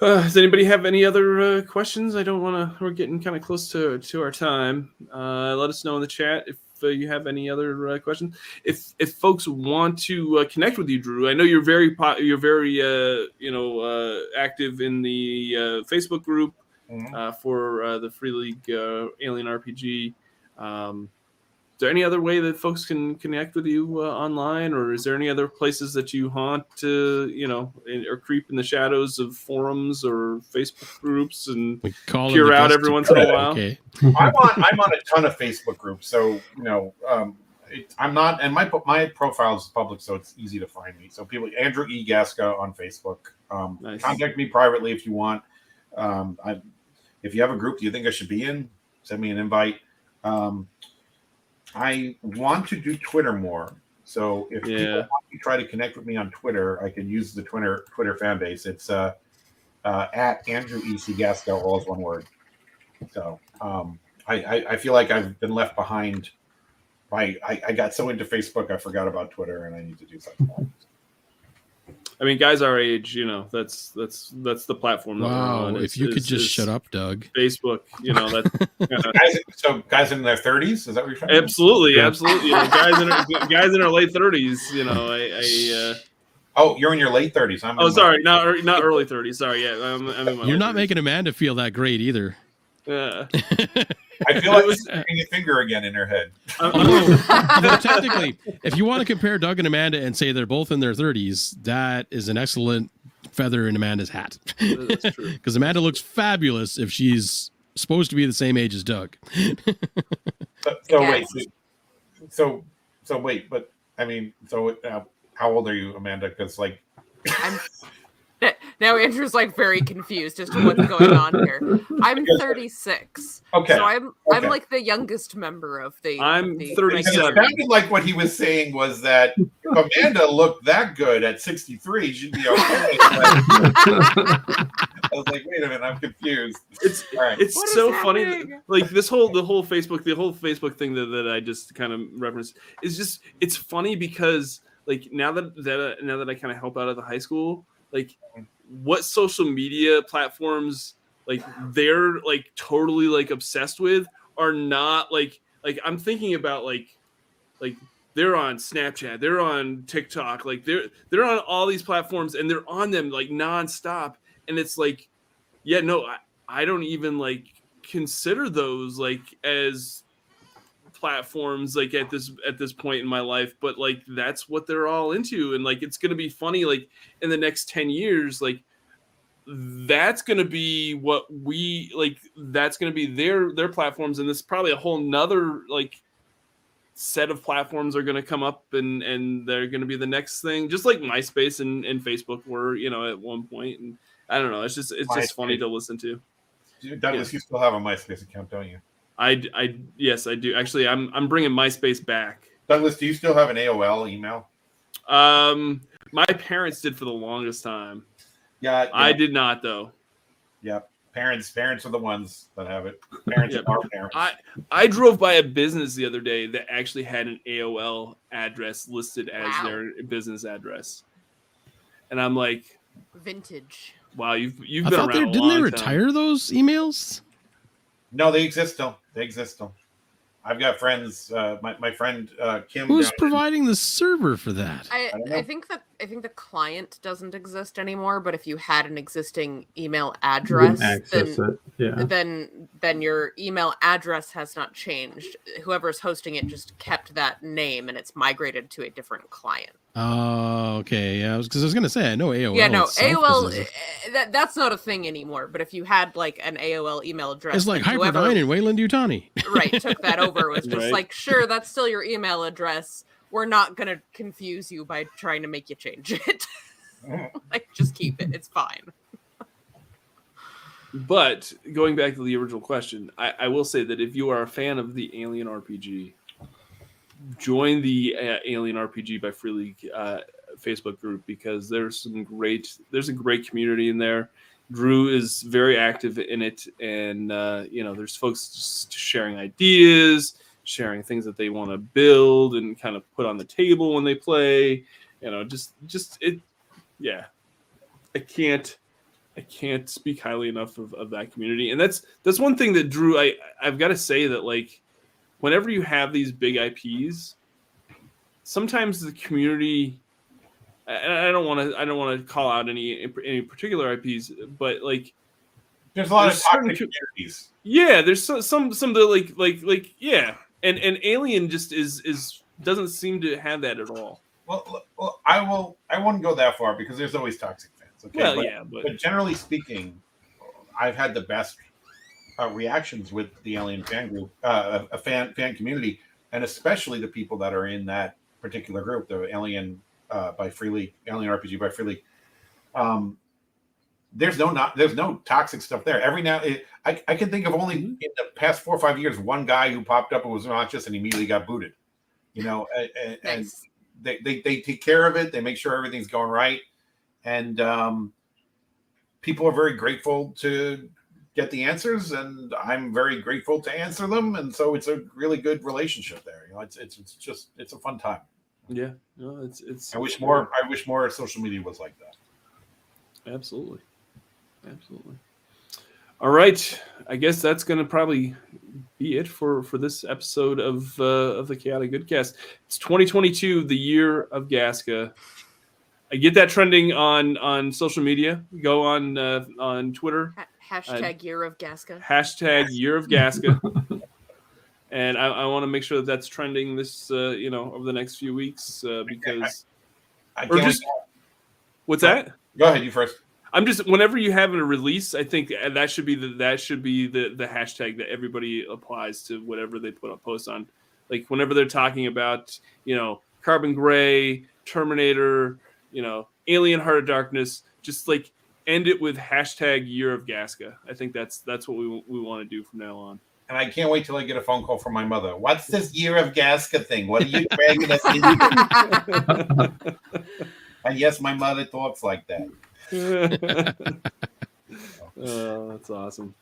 Uh, does anybody have any other uh, questions? I don't want to. We're getting kind of close to to our time. Uh, let us know in the chat if uh, you have any other uh, questions. If if folks want to uh, connect with you, Drew, I know you're very po- you're very uh, you know uh, active in the uh, Facebook group Mhm. uh, for uh, the Free League uh, Alien RPG. Um, there any other way that folks can connect with you uh, online, or is there any other places that you haunt, uh, you know, in, or creep in the shadows of forums or Facebook groups? And We call him Peer out every once in a while. Okay. I'm on I'm on a ton of Facebook groups, so you know um, it, I'm not, and my my profile is public, so it's easy to find me. So people, Andrew E. Gasca on Facebook. Um, Nice. Contact me privately if you want. Um, I, if you have a group do you think I should be in, send me an invite. Um, I want to do Twitter more. So if people want to try to connect with me on Twitter, I can use the Twitter Twitter fan base. It's uh, uh, at Andrew E. C. Gasca, all is one word. So um, I, I, I feel like I've been left behind. By I, I got so into Facebook, I forgot about Twitter, and I need to do something. I mean, guys our age, you know, that's that's that's the platform. That we're Wow. on, If is- you could just shut up, Doug. Facebook, you know that. guys, so guys in their thirties, is that what you're trying? absolutely, Yeah. absolutely. You know, guys in our, guys in our late thirties, you know, I. I uh, Oh, you're in your late thirties. I'm. in oh, my- sorry, not ear- not early thirties. Sorry, yeah, I'm, I'm in my You're late not 30s. making Amanda feel that great either. Yeah. I feel like It was- she's pointing a finger again in her head. I'm- Oh, no, technically, if you want to compare Doug and Amanda and say they're both in their 30s, that is an excellent feather in Amanda's hat. That's true. Because Amanda looks fabulous if she's supposed to be the same age as Doug. So, so wait, Yes. so, so so wait, but I mean, so uh, how old are you, Amanda? Because like, I'm now Andrew's like very confused as to what's going on here. I'm 36, okay, so I'm okay. I'm like the youngest member of the. I'm the, 37. It sounded like what he was saying was that if Amanda looked that good at 63, she'd be okay. I was like, wait a minute, I'm confused. It's All right. it's What is so funny. that- like this whole the whole Facebook the whole Facebook thing that, that I just kind of referenced is just it's funny because like now that that uh, now that I kind of help out at the high school, like what social media platforms like they're like totally like obsessed with are not like like I'm thinking about like like they're on Snapchat, they're on TikTok, like they're they're on all these platforms and they're on them like nonstop. And it's like, yeah, no, I, I don't even like consider those like as platforms like at this at this point in my life but like that's what they're all into and like it's gonna be funny like in the next 10 years like that's gonna be what we like that's gonna be their their platforms and this is probably a whole nother like set of platforms are gonna come up and and they're gonna be the next thing just like myspace and, and facebook were you know at one point and i don't know it's just it's just funny to listen to. Douglas, you still have a MySpace account, don't you? I, I yes I do actually I'm I'm bringing MySpace back. Douglas, do you still have an AOL email? Um, my parents did for the longest time. Yeah, I did not though. Yeah, parents, parents are the ones that have it. Parents Yep. are parents. I I drove by a business the other day that actually had an AOL address listed as Wow. their business address, and I'm like, vintage. wow, you've you've I been thought around they a didn't they long retire those emails? No, they exist still. They exist still. I've got friends. Uh, my my friend uh, Kim. Who's down in- providing the server for that? I, I. I think that I think the client doesn't exist anymore, but if you had an existing email address, then it. Yeah. then then your email address has not changed. Whoever's hosting it just kept that name and it's migrated to a different client. Oh, okay. Yeah, because I was, gonna say I know AOL. yeah, no, AOL is a- eh, that that's not a thing anymore. But if you had like an AOL email address, It's like then Hyperdyne and Weyland-Yutani. right took that over was just Right. like sure that's still your email address. We're not gonna confuse you by trying to make you change it. like just keep it. It's fine. But going back to the original question, I, I will say that if you are a fan of the Alien RPG, join the uh, Alien RPG by Free League uh, Facebook group because there's some great there's a great community in there. Drew is very active in it, and uh, you know there's folks sharing ideas, sharing things that they want to build and kind of put on the table when they play. You know, just just it, yeah. I can't I can't speak highly enough of, of that community. And that's that's one thing that Drew I I've got to say that like whenever you have these big IPs, sometimes the community and I don't want to I don't want to call out any any particular IPs, but like There's a lot There's of certain communities. yeah, there's some some some of the like like like yeah, and and Alien just is is doesn't seem to have that at all. Well, well, I will. I wouldn't go that far because there's always toxic fans. Okay, Well, but, yeah, but but generally speaking, I've had the best uh, reactions with the Alien fan group, uh, a fan fan community, and especially the people that are in that particular group, the Alien uh, by Free League, Alien RPG by Free League. Um, there's no not there's no toxic stuff there. Every now it, I I can think of only Mhm. in the past four or five years one guy who popped up and was obnoxious and immediately got booted. You know, and, and, and they, they they take care of it. They make sure everything's going right, and um, people are very grateful to get the answers, and I'm very grateful to answer them. And so it's a really good relationship there. You know, it's it's, it's just it's a fun time. yeah, no, it's it's I wish more. I wish more social media was like that. Absolutely. Absolutely. All right. I guess that's going to probably be it for for this episode of uh, of the Chaotic Goodcast. It's 2022, the year of Gasca. I get that trending on on social media. Go on uh, on Twitter Ha- hashtag year of Gasca. hashtag Year of Gasca, and I, I want to make sure that that's trending this uh, you know over the next few weeks uh, because I Or can't just- what's that? go ahead, you first. I'm just whenever you have a release, I think uh, that should be the that should be the the hashtag that everybody applies to whatever they put up posts on. Like whenever they're talking about you know Carbon Grey, Terminator, you know Alien Heart of Darkness, just like end it with hashtag Year of Gasca. I think that's that's what we we want to do from now on. And I can't wait till I get a phone call from my mother. What's this year of Gasca thing? What are you dragging us into? and yes, my mother talks like that. oh, that's awesome.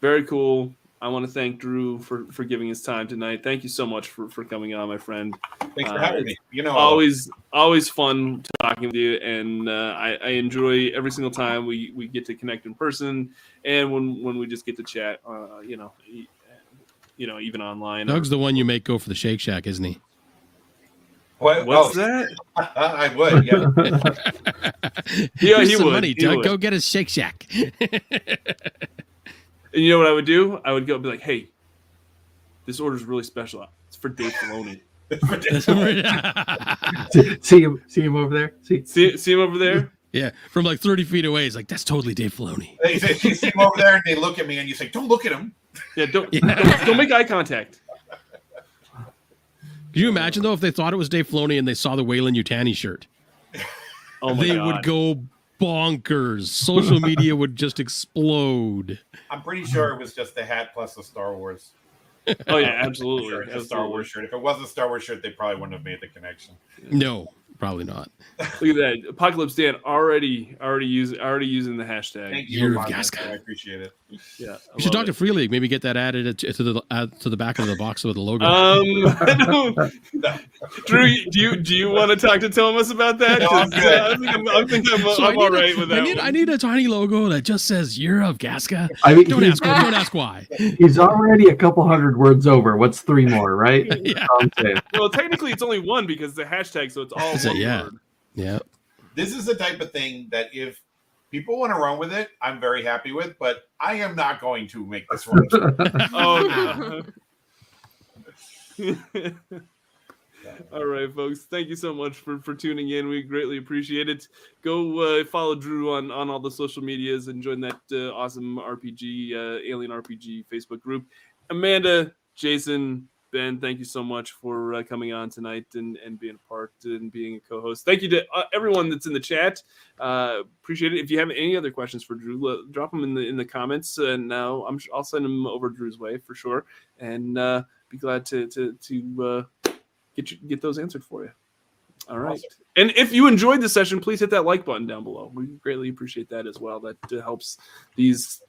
Very cool. I want to thank Drew for for giving his time tonight. Thank you so much for for coming on, my friend. Thanks for Uh, having me. You know, always always fun talking with you and uh, I, I enjoy every single time we we get to connect in person and when when we just get to chat uh, you know e- you know even online Doug's the one you make go for the Shake Shack, isn't he? What, what's oh, that I would. Yeah. Yeah, Here's he some would, money, he Doug. would. Go get a Shake Shack. and you know what i would do i would go be like hey this order's really special it's for dave Filoni. see, see him, see him over there. See, see, see him over there yeah, from like 30 feet away. He's like, that's totally Dave Filoni. they, they, you see him over there and they look at me and you say, "Don't look at him." yeah don't, Yeah. don't don't make eye contact Could you imagine though if they thought it was Dave Filoni and they saw the Weyland-Yutani shirt? oh my they god would go bonkers. Social media would just explode. I'm pretty sure it was just the hat plus the Star Wars oh yeah absolutely, shirt. A Star. Wars shirt. If it was a Star Wars shirt, they probably wouldn't have made the connection. No, probably not. Look at that, Apocalypse Dan already already using already using the hashtag. Thank Year you, of for Gasca. I appreciate it. Yeah, I You should love talk to it. Free League. Maybe get that added to to the add to the back of the box with the logo. Um, I Drew, do you do you want to talk to Thomas about that? No, I'm 'Cause, good. uh, I think I'm, I think I'm, So I I'm need all a- with that. I need. I need a tiny logo that just says "Year of Gasca." I mean, Don't ask. Don't ask why. he's already a couple hundred words over. What's three more, right? Yeah. Well, technically, it's only one because the hashtag, so it's all Is it? Yeah. word. Yeah. This is the type of thing that if people want to run with it, I'm very happy with, but I am not going to make this run. Oh. no. All right, folks. Thank you so much for, for tuning in. We greatly appreciate it. Go uh, follow Drew on, on all the social medias and join that uh, awesome RPG, uh, Alien RPG Facebook group. Amanda, Jason, Ben, thank you so much for uh, coming on tonight and, and being a part and being a co host. Thank you to uh, everyone that's in the chat. Uh, appreciate it. If you have any other questions for Drew, uh, drop them in the in the comments, and now I'm I'll send them over Drew's way for sure, and uh, be glad to to to uh, get you, get those answered for you. All right. And if you enjoyed the session, please hit that like button down below. We greatly appreciate that as well. That uh, helps these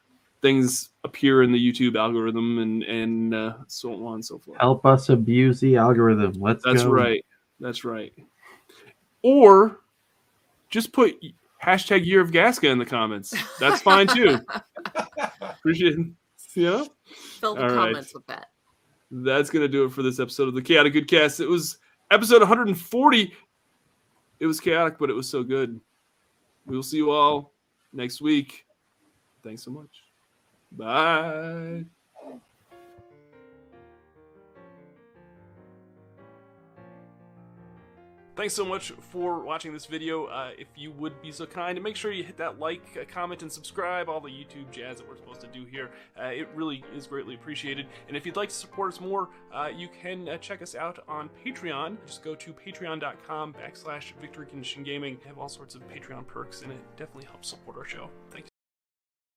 things appear in the YouTube algorithm and and uh, so on and so forth. Help us abuse the algorithm. Let's That's go. right. That's right. Or just put hashtag year of Gasca in the comments. That's fine too. Appreciate it. Yeah. Fill the All right. comments with that. That's gonna do it for this episode of the Chaotic Good Cast. It was episode 140. It was chaotic, but it was so good. We will see you all next week. Thanks so much. Bye. Thanks so much for watching this video. Uh, if you would be so kind, make sure you hit that like, uh, comment, and subscribe. All the YouTube jazz that we're supposed to do here. Uh, it really is greatly appreciated. And if you'd like to support us more, uh, you can uh, check us out on Patreon. Just go to patreon.com backslash Victory Gaming. Have all sorts of Patreon perks, and it definitely helps support our show. Thank you.